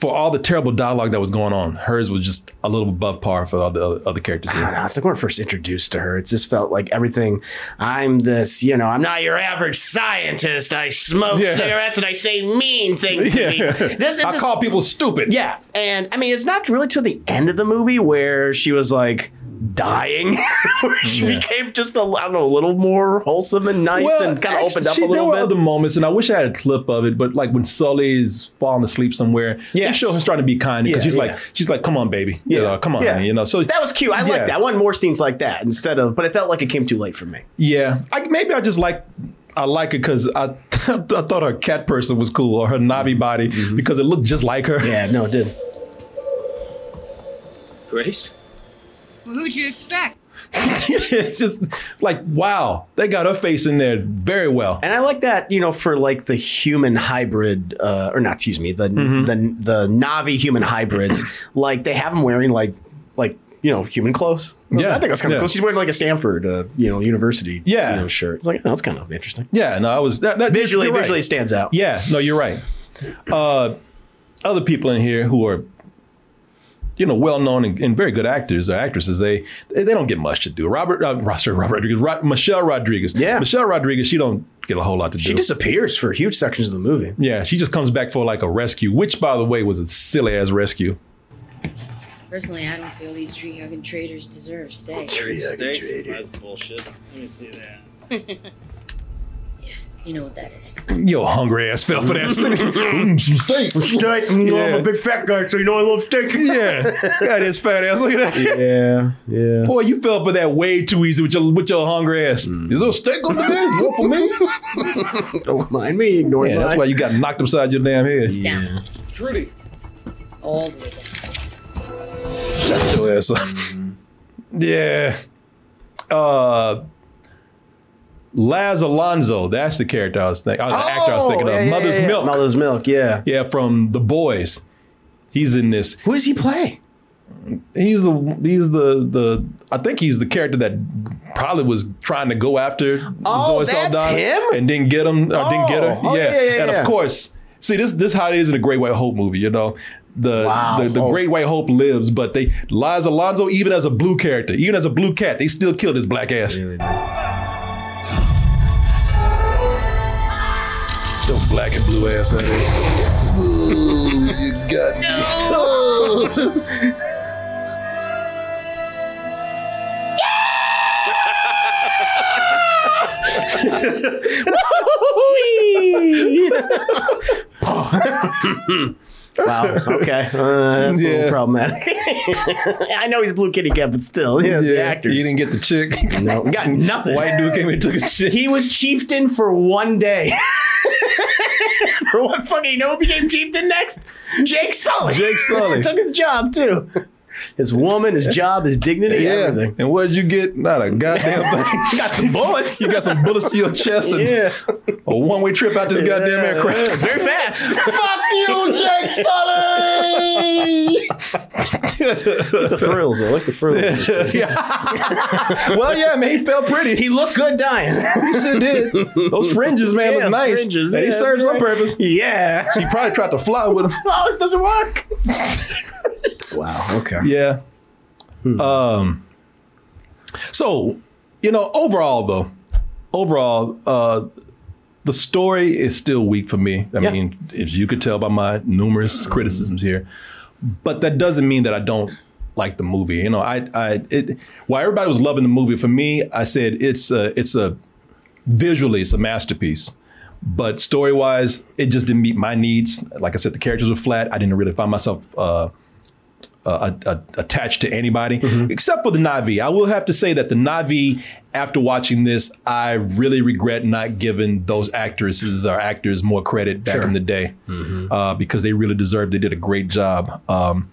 for all the terrible dialogue that was going on. Hers was just a little above par for all the other, other characters. I know. It's like when I first introduced to her. It just felt like everything. I'm this, you know. I'm not your average scientist. I smoke Yeah. cigarettes and I say mean things to Yeah. me. This, I call people stupid. Yeah, and I mean, it's not really till the end of the movie where she was like dying, where she Yeah. became just a, I don't know, a little more wholesome and nice and kind of opened up actually, a little there were bit. other moments, and I wish I had a clip of it. But like when Sully is falling asleep somewhere, they Yes. show her trying to be kind because Yeah, she's like, she's like, "Come on, baby, you know, come on, Yeah. honey," you know. So that was cute. I Yeah. like that. I want more scenes like that instead of, but it felt like it came too late for me. Yeah, I, maybe I just like I like it because I I thought her cat person was cool or her Navi body because it looked just like her. Mm-hmm. Yeah, no, it did. Grace? Well, who'd you expect? it's just it's like wow, they got her face in there very well. And I like that, you know, for like the human hybrid, uh, or not, excuse me, the Mm-hmm. the the Navi human hybrids, like they have them wearing like like you know human clothes. Yeah, I think that's kind of yeah. cool. She's wearing like a Stanford, uh, you know, university, Yeah. you know, shirt. It's like oh, that's kind of interesting. Yeah, no, I was that, that Visually, right. visually stands out. Yeah, no, you're right. Uh, other people in here who are, you know, well known and, and very good actors or actresses, they they they don't get much to do. Robert, uh, Roster, Robert Rodriguez, Ro- Michelle Rodriguez. Yeah. Michelle Rodriguez. She don't get a whole lot to do. She disappears for huge sections of the movie. yeah, she just comes back for like a rescue, which by the way was a silly ass rescue. Personally, I don't feel these tree hugging traitors deserve stay. Steak? That's bullshit. Let me see that. You know what that is. Yo, hungry ass fell for that. mm, some steak. Steak. You know, I'm a big fat guy, so you know I love steak. Yeah. Got his fat ass. Look at that. Yeah, yeah. Boy, you fell for that way too easy with your with your hungry ass. Is there a steak over there? You want for me? Don't mind me ignoring Yeah, that's why you got knocked upside your damn head. Down. Trudy. All the way down. Shut your ass up. Yeah. Uh Laz Alonso, that's the character I was thinking. Oh, uh, the actor I was oh, thinking yeah, of. yeah, Mother's yeah. Milk. Mother's Milk, yeah. Yeah, from The Boys. He's in this. Who does he play? He's the he's the the I think he's the character that probably was trying to go after Oh, Zoe that's Saldana him? and didn't get him or didn't get her. Oh, oh, yeah, yeah, yeah, and yeah. of course, see this this how it is in a Great White Hope movie. You know, the Wow. the, the Oh. Great White Hope lives, but they Laz Alonso even as a blue character, even as a blue cat, they still killed his black ass. Still black and blue ass. That is. Ooh, you got me. Oh. wow. Okay. Uh, that's a Yeah. little problematic. I know he's Blue Kitty Cat, but still, yeah, the actors. You didn't get the chick. No, got nothing. White dude came and took his shit. He was chieftain for one day. For what fucking you know who became chieftain next? Jake Sully. Jake Sully. Took his job too. His woman, his job, his dignity, Yeah. everything. And what did you get? Not a goddamn thing. you Got some bullets. You got some bullets to your chest and Yeah. a one way trip out this goddamn Yeah, aircraft. It's very fast. Fuck you, Jake Sully! The thrills, though. I like the thrills. in this well, yeah, man, he felt pretty. He looked good dying. He sure did. Those fringes, man, Yeah, look nice. fringes, and he yeah, served that's some right. purpose. Yeah. She probably tried to fly with him. Oh, this doesn't work. wow. Okay. Yeah. Um. So, you know, overall though, overall, uh, the story is still weak for me. I Yeah. mean, as you could tell by my numerous criticisms here, but that doesn't mean that I don't like the movie. You know, I, I, it, while everybody was loving the movie, for me, I said it's a, it's a, visually, it's a masterpiece. But story wise, it just didn't meet my needs. Like I said, the characters were flat. I didn't really find myself uh, uh, uh, attached to anybody except for the Navi. I will have to say that the Navi, after watching this, I really regret not giving those actresses or actors more credit back Sure. in the day uh, because they really deserved. They did a great job. Um,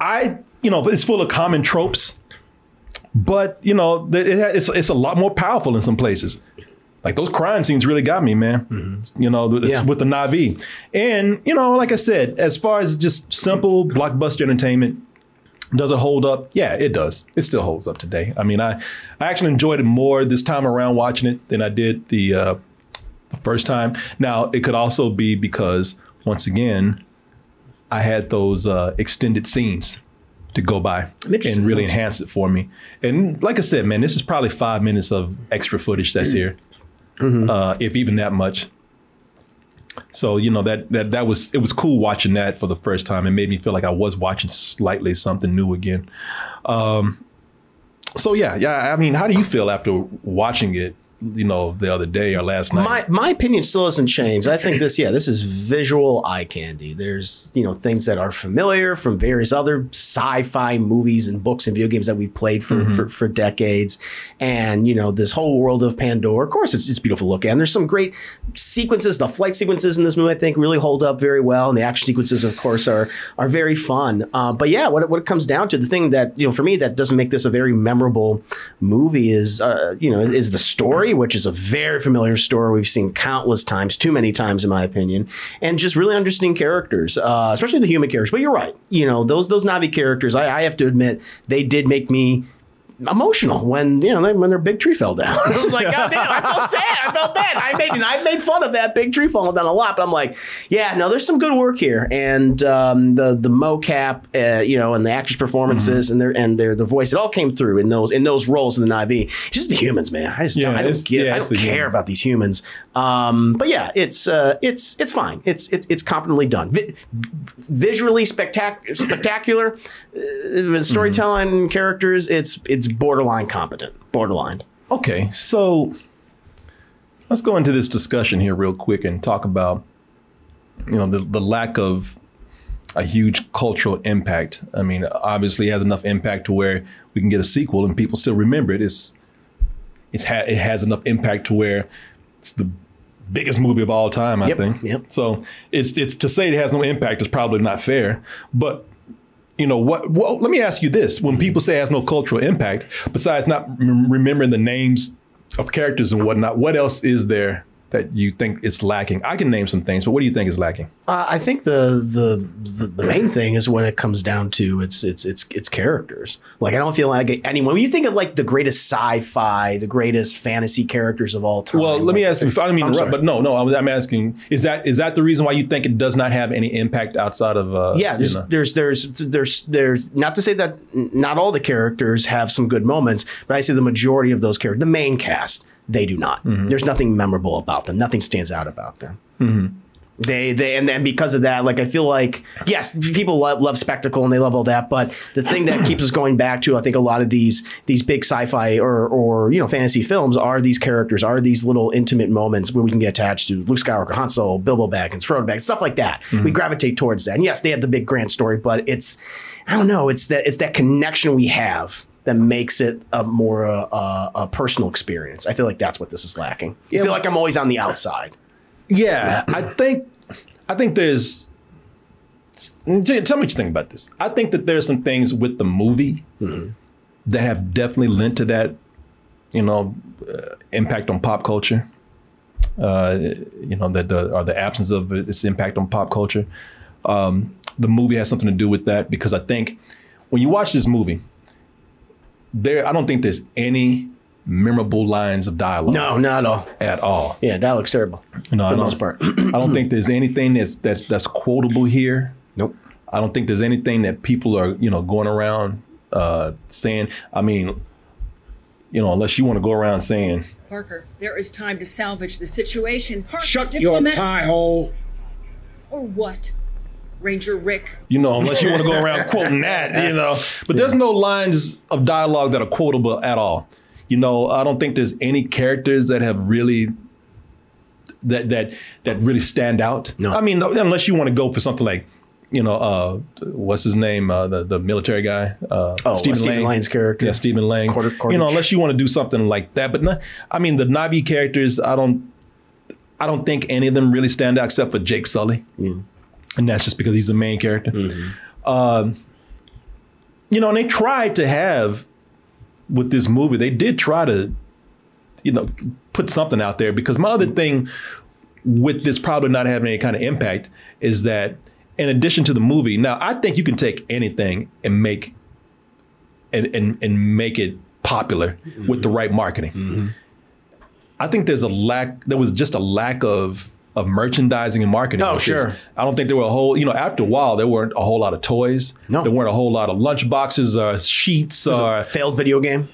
I, you know, it's full of common tropes, but you know, it, it's it's a lot more powerful in some places. Like those crime scenes really got me, man. You know, Yeah. with the Navi, and you know, like I said, as far as just simple blockbuster entertainment, does it hold up? Yeah, it does. It still holds up today. I mean, I I actually enjoyed it more this time around watching it than I did the uh, the first time. Now, it could also be because once again, I had those uh, extended scenes to go by and really enhance it for me. And like I said, man, this is probably five minutes of extra footage that's here, uh, if even that much. So you know that that that was it was cool watching that for the first time. It made me feel like I was watching slightly something new again. Um, so yeah, yeah. I mean, how do you feel after watching it? You know, the other day or last night. My my opinion still hasn't changed. I think this, yeah, this is visual eye candy. There's you know things that are familiar from various other sci-fi movies and books and video games that we've played for Mm-hmm. for, for decades, and you know this whole world of Pandora. Of course, it's it's beautiful to look at. And there's some great sequences. The flight sequences in this movie, I think, really hold up very well, and the action sequences, of course, are are very fun. Uh, but yeah, what it, what it comes down to, the thing that you know for me that doesn't make this a very memorable movie is uh, you know is the story, which is a very familiar story. We've seen countless times, too many times in my opinion, and just really understanding characters, uh, especially the human characters. But you're right, you know those those Navi characters, I, I have to admit they did make me emotional when you know when their big tree fell down. I was like, God damn, I felt sad. I felt bad. I made and I made fun of that big tree falling down a lot, but I'm like, yeah, no, there's some good work here, and um, the the mocap, uh, you know, and the actors' performances and their and their the voice, it all came through in those in those roles in the Navi. It's just the humans, man. I just Yeah, don't, I don't get, yeah, I don't care humans. about these humans. Um, but yeah, it's uh, it's it's fine. It's it's it's competently done. Vi- visually spectac- spectacular. Uh, storytelling, characters. It's it's borderline competent. Borderline. Okay, so let's go into this discussion here real quick and talk about you know the, the lack of a huge cultural impact. I mean, obviously, it has enough impact to where we can get a sequel and people still remember it. It's it's ha- it has enough impact to where it's the biggest movie of all time. I Yep, think. yep. So it's it's to say it has no impact is probably not fair, but. You know what? Well, let me ask you this: When mm-hmm. people say it has no cultural impact, besides not rem- remembering the names of characters and whatnot, what else is there that you think is lacking? I can name some things, but what do you think is lacking? Uh, I think the, the the the main thing is when it comes down to it's it's it's it's characters. Like I don't feel like anyone. When you think of like the greatest sci-fi, the greatest fantasy characters of all time. Well, let me ask you. I don't mean I'm to interrupt, but no, no. I was- I'm asking: is that is that the reason why you think it does not have any impact outside of? Uh, yeah, you there's, know? there's there's there's there's not to say that not all the characters have some good moments, but I say the majority of those characters, the main cast, they do not. Mm-hmm. There's nothing memorable about them. Nothing stands out about them. Mhm. They they and then because of that, like I feel like yes, people love, love spectacle and they love all that, but the thing that keeps us going back to I think a lot of these these big sci-fi or or you know fantasy films are these characters, are these little intimate moments where we can get attached to Luke Skywalker, Han Solo, Bilbo Baggins, Frodo Baggins, stuff like that. We gravitate towards that. And yes, they have the big grand story, but it's I don't know, it's that it's that connection we have that makes it a more uh, uh, a personal experience. I feel like that's what this is lacking. I feel like I'm always on the outside. Yeah, I think I think there's. Tell me what you think about this. I think that there's some things with the movie that have definitely lent to that, you know, uh, impact on pop culture. Uh, you know that the or the absence of its impact on pop culture. Um, the movie has something to do with that because I think when you watch this movie, there I don't think there's any memorable lines of dialogue. No, not at all. At all. Yeah, dialogue's terrible. You know, For I the don't- most part. I don't think there's anything that's that's that's quotable here. Nope. I don't think there's anything that people are you know going around uh, saying. I mean, you know, unless you want to go around saying, Parker, there is time to salvage the situation. Parker, Shut your diplomat- pie hole. Or what? Ranger Rick. you know, unless you want to go around quoting that, you know. But there's no lines of dialogue that are quotable at all. You know, I don't think there's any characters that have really that that that really stand out. No. I mean, unless you want to go for something like, you know, uh, what's his name, uh, the the military guy, uh, Oh, Stephen Lang's character. Yeah, Stephen Lang. Quaritch- You know, unless you want to do something like that. But no, I mean, the Navi characters, I don't, I don't think any of them really stand out except for Jake Sully, and that's just because he's the main character. Mm-hmm. Um, you know, and they tried to have with this movie, they did try to, you know, put something out there. Because my other thing with this probably not having any kind of impact is that in addition to the movie, now I think you can take anything and make and and, and make it popular with the mm-hmm. right marketing. Mm-hmm. I think there's a lack. There was just a lack of of merchandising and marketing. Oh, sure. I don't think there were a whole. You know, after a while, there weren't a whole lot of toys. No, there weren't a whole lot of lunch boxes or sheets Was or a uh, failed video game.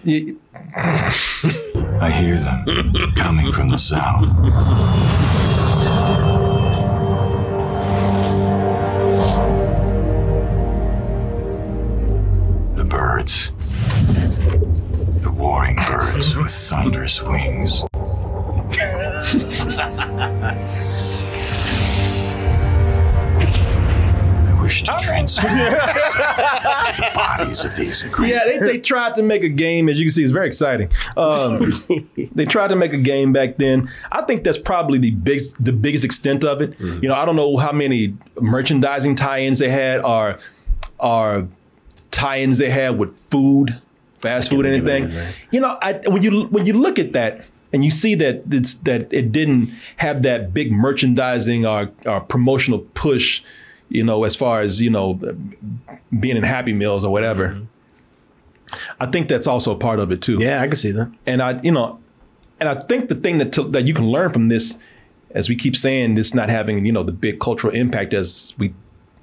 I hear them coming from the south. The birds. The warring birds with thunderous wings. I wish to transfer to the bodies of these yeah, they, they tried to make a game. As you can see, it's very exciting. Um, they tried to make a game back then. I think that's probably the biggest the biggest extent of it. You know, I don't know how many merchandising tie-ins they had or are tie-ins they had with food, fast food, anything. You know, I, when you when you look at that and you see that it's that it didn't have that big merchandising or, or promotional push, you know, as far as you know, being in Happy Meals or whatever. Mm-hmm. I think that's also a part of it too. Yeah, I can see that. And I, you know, and I think the thing that to, that you can learn from this, as we keep saying, this not having you know the big cultural impact as we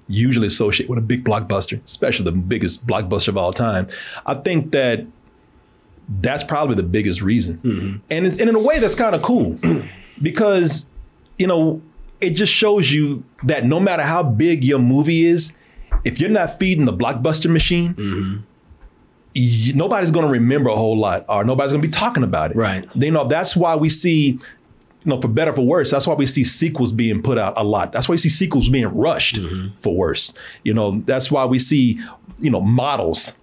usually associate with a big blockbuster, especially the biggest blockbuster of all time. I think that that's probably the biggest reason, mm-hmm. and it's, and in a way that's kind of cool because you know it just shows you that no matter how big your movie is, if you're not feeding the blockbuster machine, mm-hmm. y- nobody's going to remember a whole lot, or nobody's going to be talking about it. Right. You know that's why we see you know, for better or for worse, that's why we see sequels being put out a lot. That's why we see sequels being rushed mm-hmm. for worse. You know, that's why we see, you know, models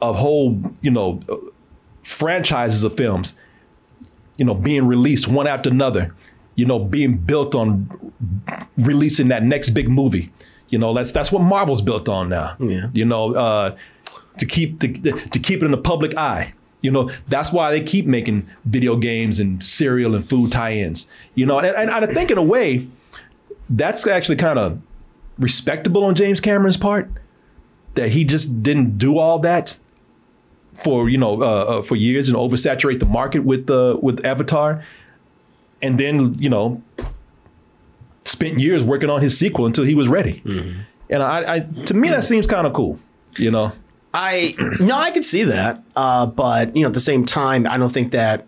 of whole, you know, franchises of films, you know, being released one after another, you know, being built on releasing that next big movie. You know, that's that's what Marvel's built on now. Yeah. You know, uh, to keep to, to keep it in the public eye. You know, that's why they keep making video games and cereal and food tie-ins. You know, and, and I think in a way, that's actually kind of respectable on James Cameron's part that he just didn't do all that for you know uh, uh, for years and oversaturate the market with uh, with Avatar, and then you know spent years working on his sequel until he was ready. And I, I to me that seems kind of cool. You know, I no, I could see that, uh, but you know, at the same time, I don't think that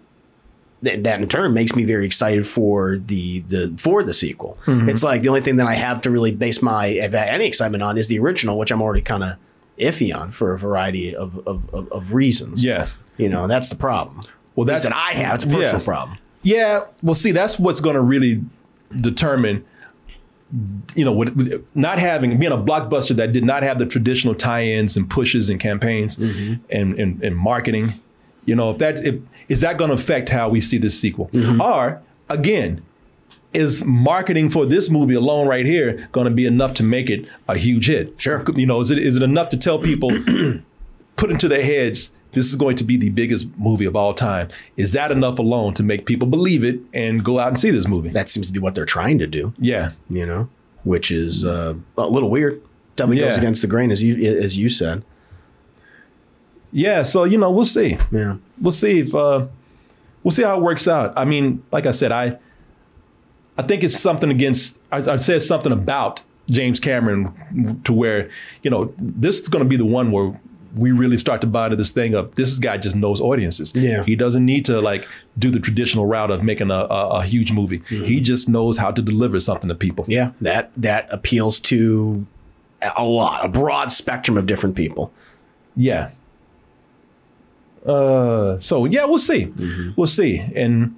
that, that in turn makes me very excited for the the for the sequel. Mhm. It's like the only thing that I have to really base my any excitement on is the original, which I'm already kind of iffy on for a variety of of, of, of reasons. Yeah, you know that's the problem. Well, that's that I have. It's a personal yeah. problem. Yeah, well, see, that's what's going to really determine, you know, with, with not having being a blockbuster that did not have the traditional tie-ins and pushes and campaigns Mm-hmm. and, and and marketing. You know, if that if is that going to affect how we see this sequel, Mm-hmm. or again. Is marketing for this movie alone right here going to be enough to make it a huge hit? Sure. You know, is it is it enough to tell people, put into their heads, this is going to be the biggest movie of all time? Is that enough alone to make people believe it and go out and see this movie? That seems to be what they're trying to do. Yeah. You know, which is uh, a little weird. Definitely goes against the grain, as you as you said. Yeah, so you know, we'll see. Yeah, we'll see if uh, we'll see how it works out. I mean, like I said, I I think it's something against. I, I said something about James Cameron to where you know this is going to be the one where we really start to buy into this thing of this guy just knows audiences. Yeah. he doesn't need to like do the traditional route of making a, a, a huge movie. He just knows how to deliver something to people. Yeah, that that appeals to a lot, a broad spectrum of different people. Yeah. Uh, so yeah, we'll see. We'll see. And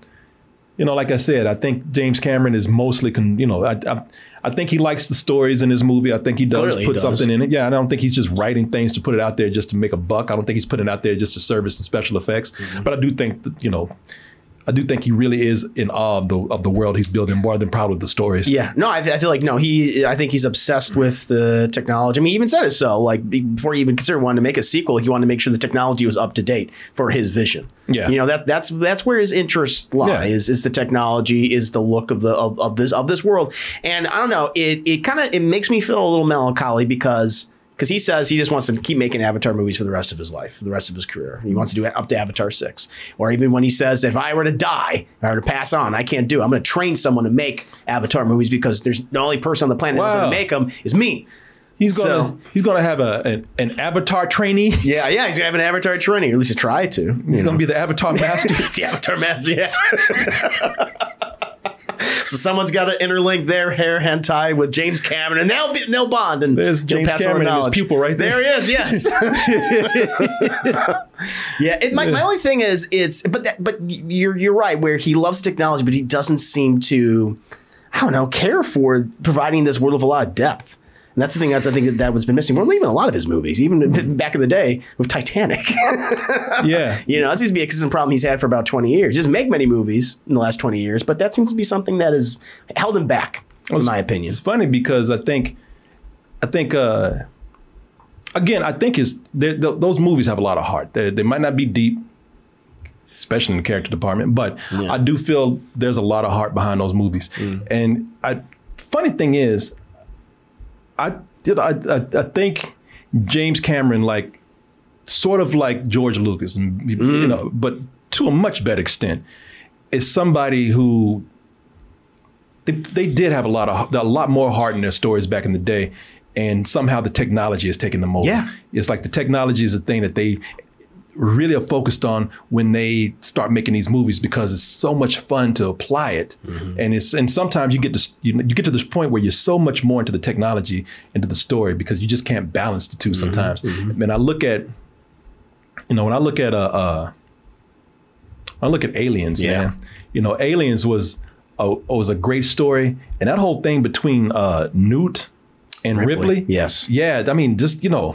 you know, like I said, I think James Cameron is mostly, con- you know, I, I, I think he likes the stories in his movie. I think he does Clearly put does. something in it. Yeah, I don't think he's just writing things to put it out there just to make a buck. I don't think he's putting it out there just to service and special effects. Mm-hmm. But I do think that, you know, I do think he really is in awe of the of the world he's building more than proud of the stories. Yeah, no, I, I feel like no, he. I think he's obsessed with the technology. I mean, he even said it so. Like before he even considered wanting to make a sequel, he wanted to make sure the technology was up to date for his vision. Yeah. you know that that's that's where his interest lies Yeah. Is is the technology, is the look of the of, of this of this world, and I don't know. It it kind of it makes me feel a little melancholy because. Because he says he just wants to keep making Avatar movies for the rest of his life, for the rest of his career. He wants to do it up to Avatar 6. Or even when he says if I were to die, if I were to pass on, I can't do it. I'm going to train someone to make Avatar movies because there's the only person on the planet who's going to make them is me. He's gonna So- he's gonna have a an, an avatar trainee. Yeah, yeah, he's gonna have an avatar trainee, or at least try to. He's gonna be the avatar master. He's the avatar master, yeah. so someone's got to interlink their hair hentai with James Cameron, and they'll be they'll bond. And There's James pass on the Cameron and his pupil right there. There he is. Yes. yeah. It, my, my only thing is it's but that but you're you're right where he loves technology, but he doesn't seem to I don't know care for providing this world of a lot of depth. And that's the thing that's I think that was been missing. Well, even a lot of his movies, even back in the day with Titanic. yeah. You know, that seems to be a consistent problem he's had for about 20 years. He doesn't make many movies in the last 20 years, but that seems to be something that has held him back, in my opinion. It's funny because I think, I think, uh, again, I think is th- those movies have a lot of heart. They, they might not be deep, especially in the character department, but I do feel there's a lot of heart behind those movies. And I, funny thing is, I did. I, I, I think James Cameron like sort of like George Lucas, and you mm. know, but to a much better extent, is somebody who they, they did have a lot of a lot more heart in their stories back in the day, and somehow the technology has taken them over. Yeah. it's like the technology is a thing that they really are focused on when they start making these movies because it's so much fun to apply it, and it's and sometimes you get to you, you get to this point where you're so much more into the technology into the story because you just can't balance the 2 sometimes. And I look at you know when I look at uh, uh I look at aliens, Yeah. man. you know, Aliens was a, was a great story, and that whole thing between uh, Newt and Ripley, Ripley, yes, yeah. I mean, just you know,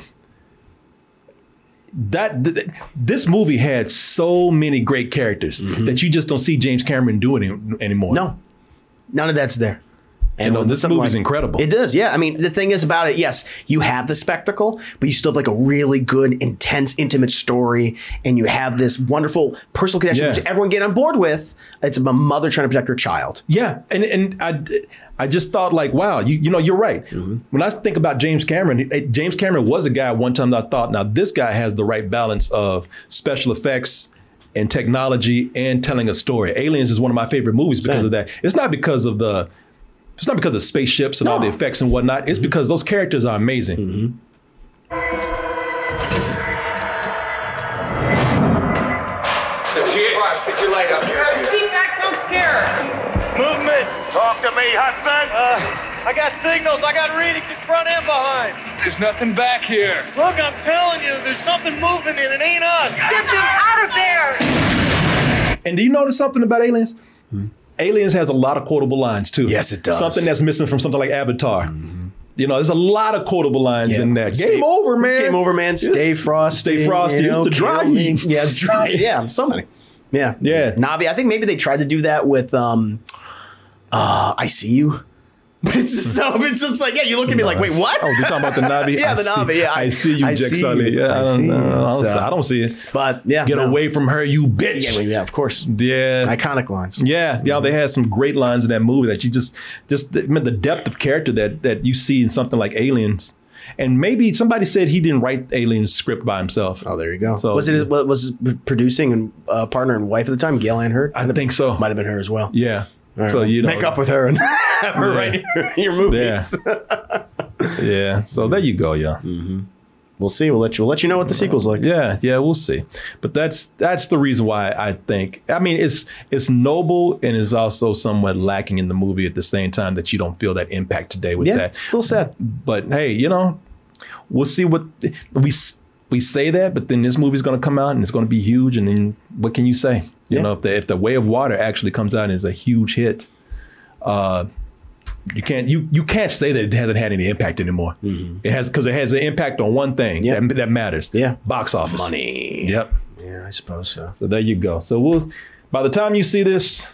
that th- th- this movie had so many great characters mm-hmm. that you just don't see James Cameron do it anymore. No, none of that's there. You know, this movie's like- incredible. It does, yeah. I mean, the thing is about it, yes, you have the spectacle, but you still have like a really good, intense, intimate story, and you have this wonderful personal connection, Yeah. which everyone get on board with. It's a mother trying to protect her child. Yeah, and and I, I just thought like, wow, you you know, you're right. Mm-hmm. When I think about James Cameron, James Cameron was a guy one time that I thought, now this guy has the right balance of special effects and technology and telling a story. Aliens is one of my favorite movies because Same. of that. It's not because of the it's not because of spaceships and all the effects and whatnot. Mm-hmm. It's because those characters are amazing. Get your light up. here? Keep back, don't scare. Movement. Talk to me, Hudson. I got signals. I got readings in front and behind. There's nothing back here. Look, I'm telling you, there's something moving and it ain't us. Get them out of there. And do you notice something about Aliens? Aliens has a lot of quotable lines too. Yes, it does. Something that's missing from something like Avatar. You know, there's a lot of quotable lines in that. Game over, man. Game over, man. Stay frosty. Stay frosty. you It's know, the dry heat. Yeah, it's dry. Yeah, so many. Yeah, yeah. Navi. I think maybe they tried to do that with um, uh, I see you. But it's just so it's just like yeah, you look at me like wait what? Oh, you're talking about the Na'vi? yeah, I the see- Na'vi. Yeah, I see you, Jake Sully. Yeah, I don't see know. you. I don't So- see- I don't see it. But yeah, Get no. away from her, you bitch. Yeah, yeah, of course. Yeah. Iconic lines. Yeah, yeah, they had some great lines in that movie that you just, just I mean, the depth of character that that you see in something like Aliens, and maybe somebody said he didn't write Aliens script by himself. Oh, there you go. So was it was producing and uh, partner and wife at the time, Gail Ann Hurd? I think so. Might have been her as well. Yeah. All right, so well, you know, make up with her and have her Yeah. write your, your movies. yeah. So there you go, yeah. Mm-hmm. We'll see. We'll let you. We'll let you know what the sequel's like. Yeah, yeah, we'll see. But that's that's the reason why I think. I mean, it's it's noble and it's also somewhat lacking in the movie at the same time that you don't feel that impact today with Yeah, that. it's a little sad. But hey, you know, we'll see what we we say that, but then this movie's going to come out and it's going to be huge, and then what can you say? You Yeah. know, if the if the Way of Water actually comes out and is a huge hit, uh, you can't you you can't say that it hasn't had any impact anymore. It has because it has an impact on one thing that, that matters. Yeah, box office Money. Yep. Yeah, I suppose so. So there you go. So we'll by the time you see this,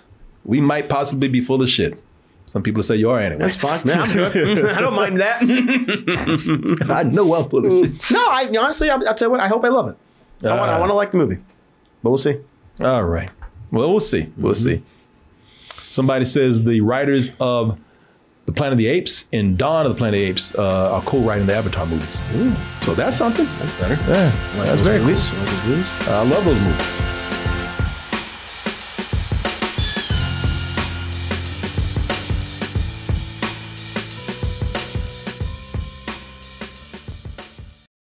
we might possibly be full of shit. Some people say you are anyway. That's fine. Man, I'm good. I don't mind that. I know I'm full of shit. no, I honestly, I'll, I'll tell you what. I hope I love it. I want. I Uh, want to like the movie, but we'll see. All right. Well, we'll see. We'll see. Somebody says the writers of the Planet of the Apes and Dawn of the Planet of the Apes uh, are co-writing the Avatar movies. So that's something. That's better. Yeah, that's very cool. I love those movies.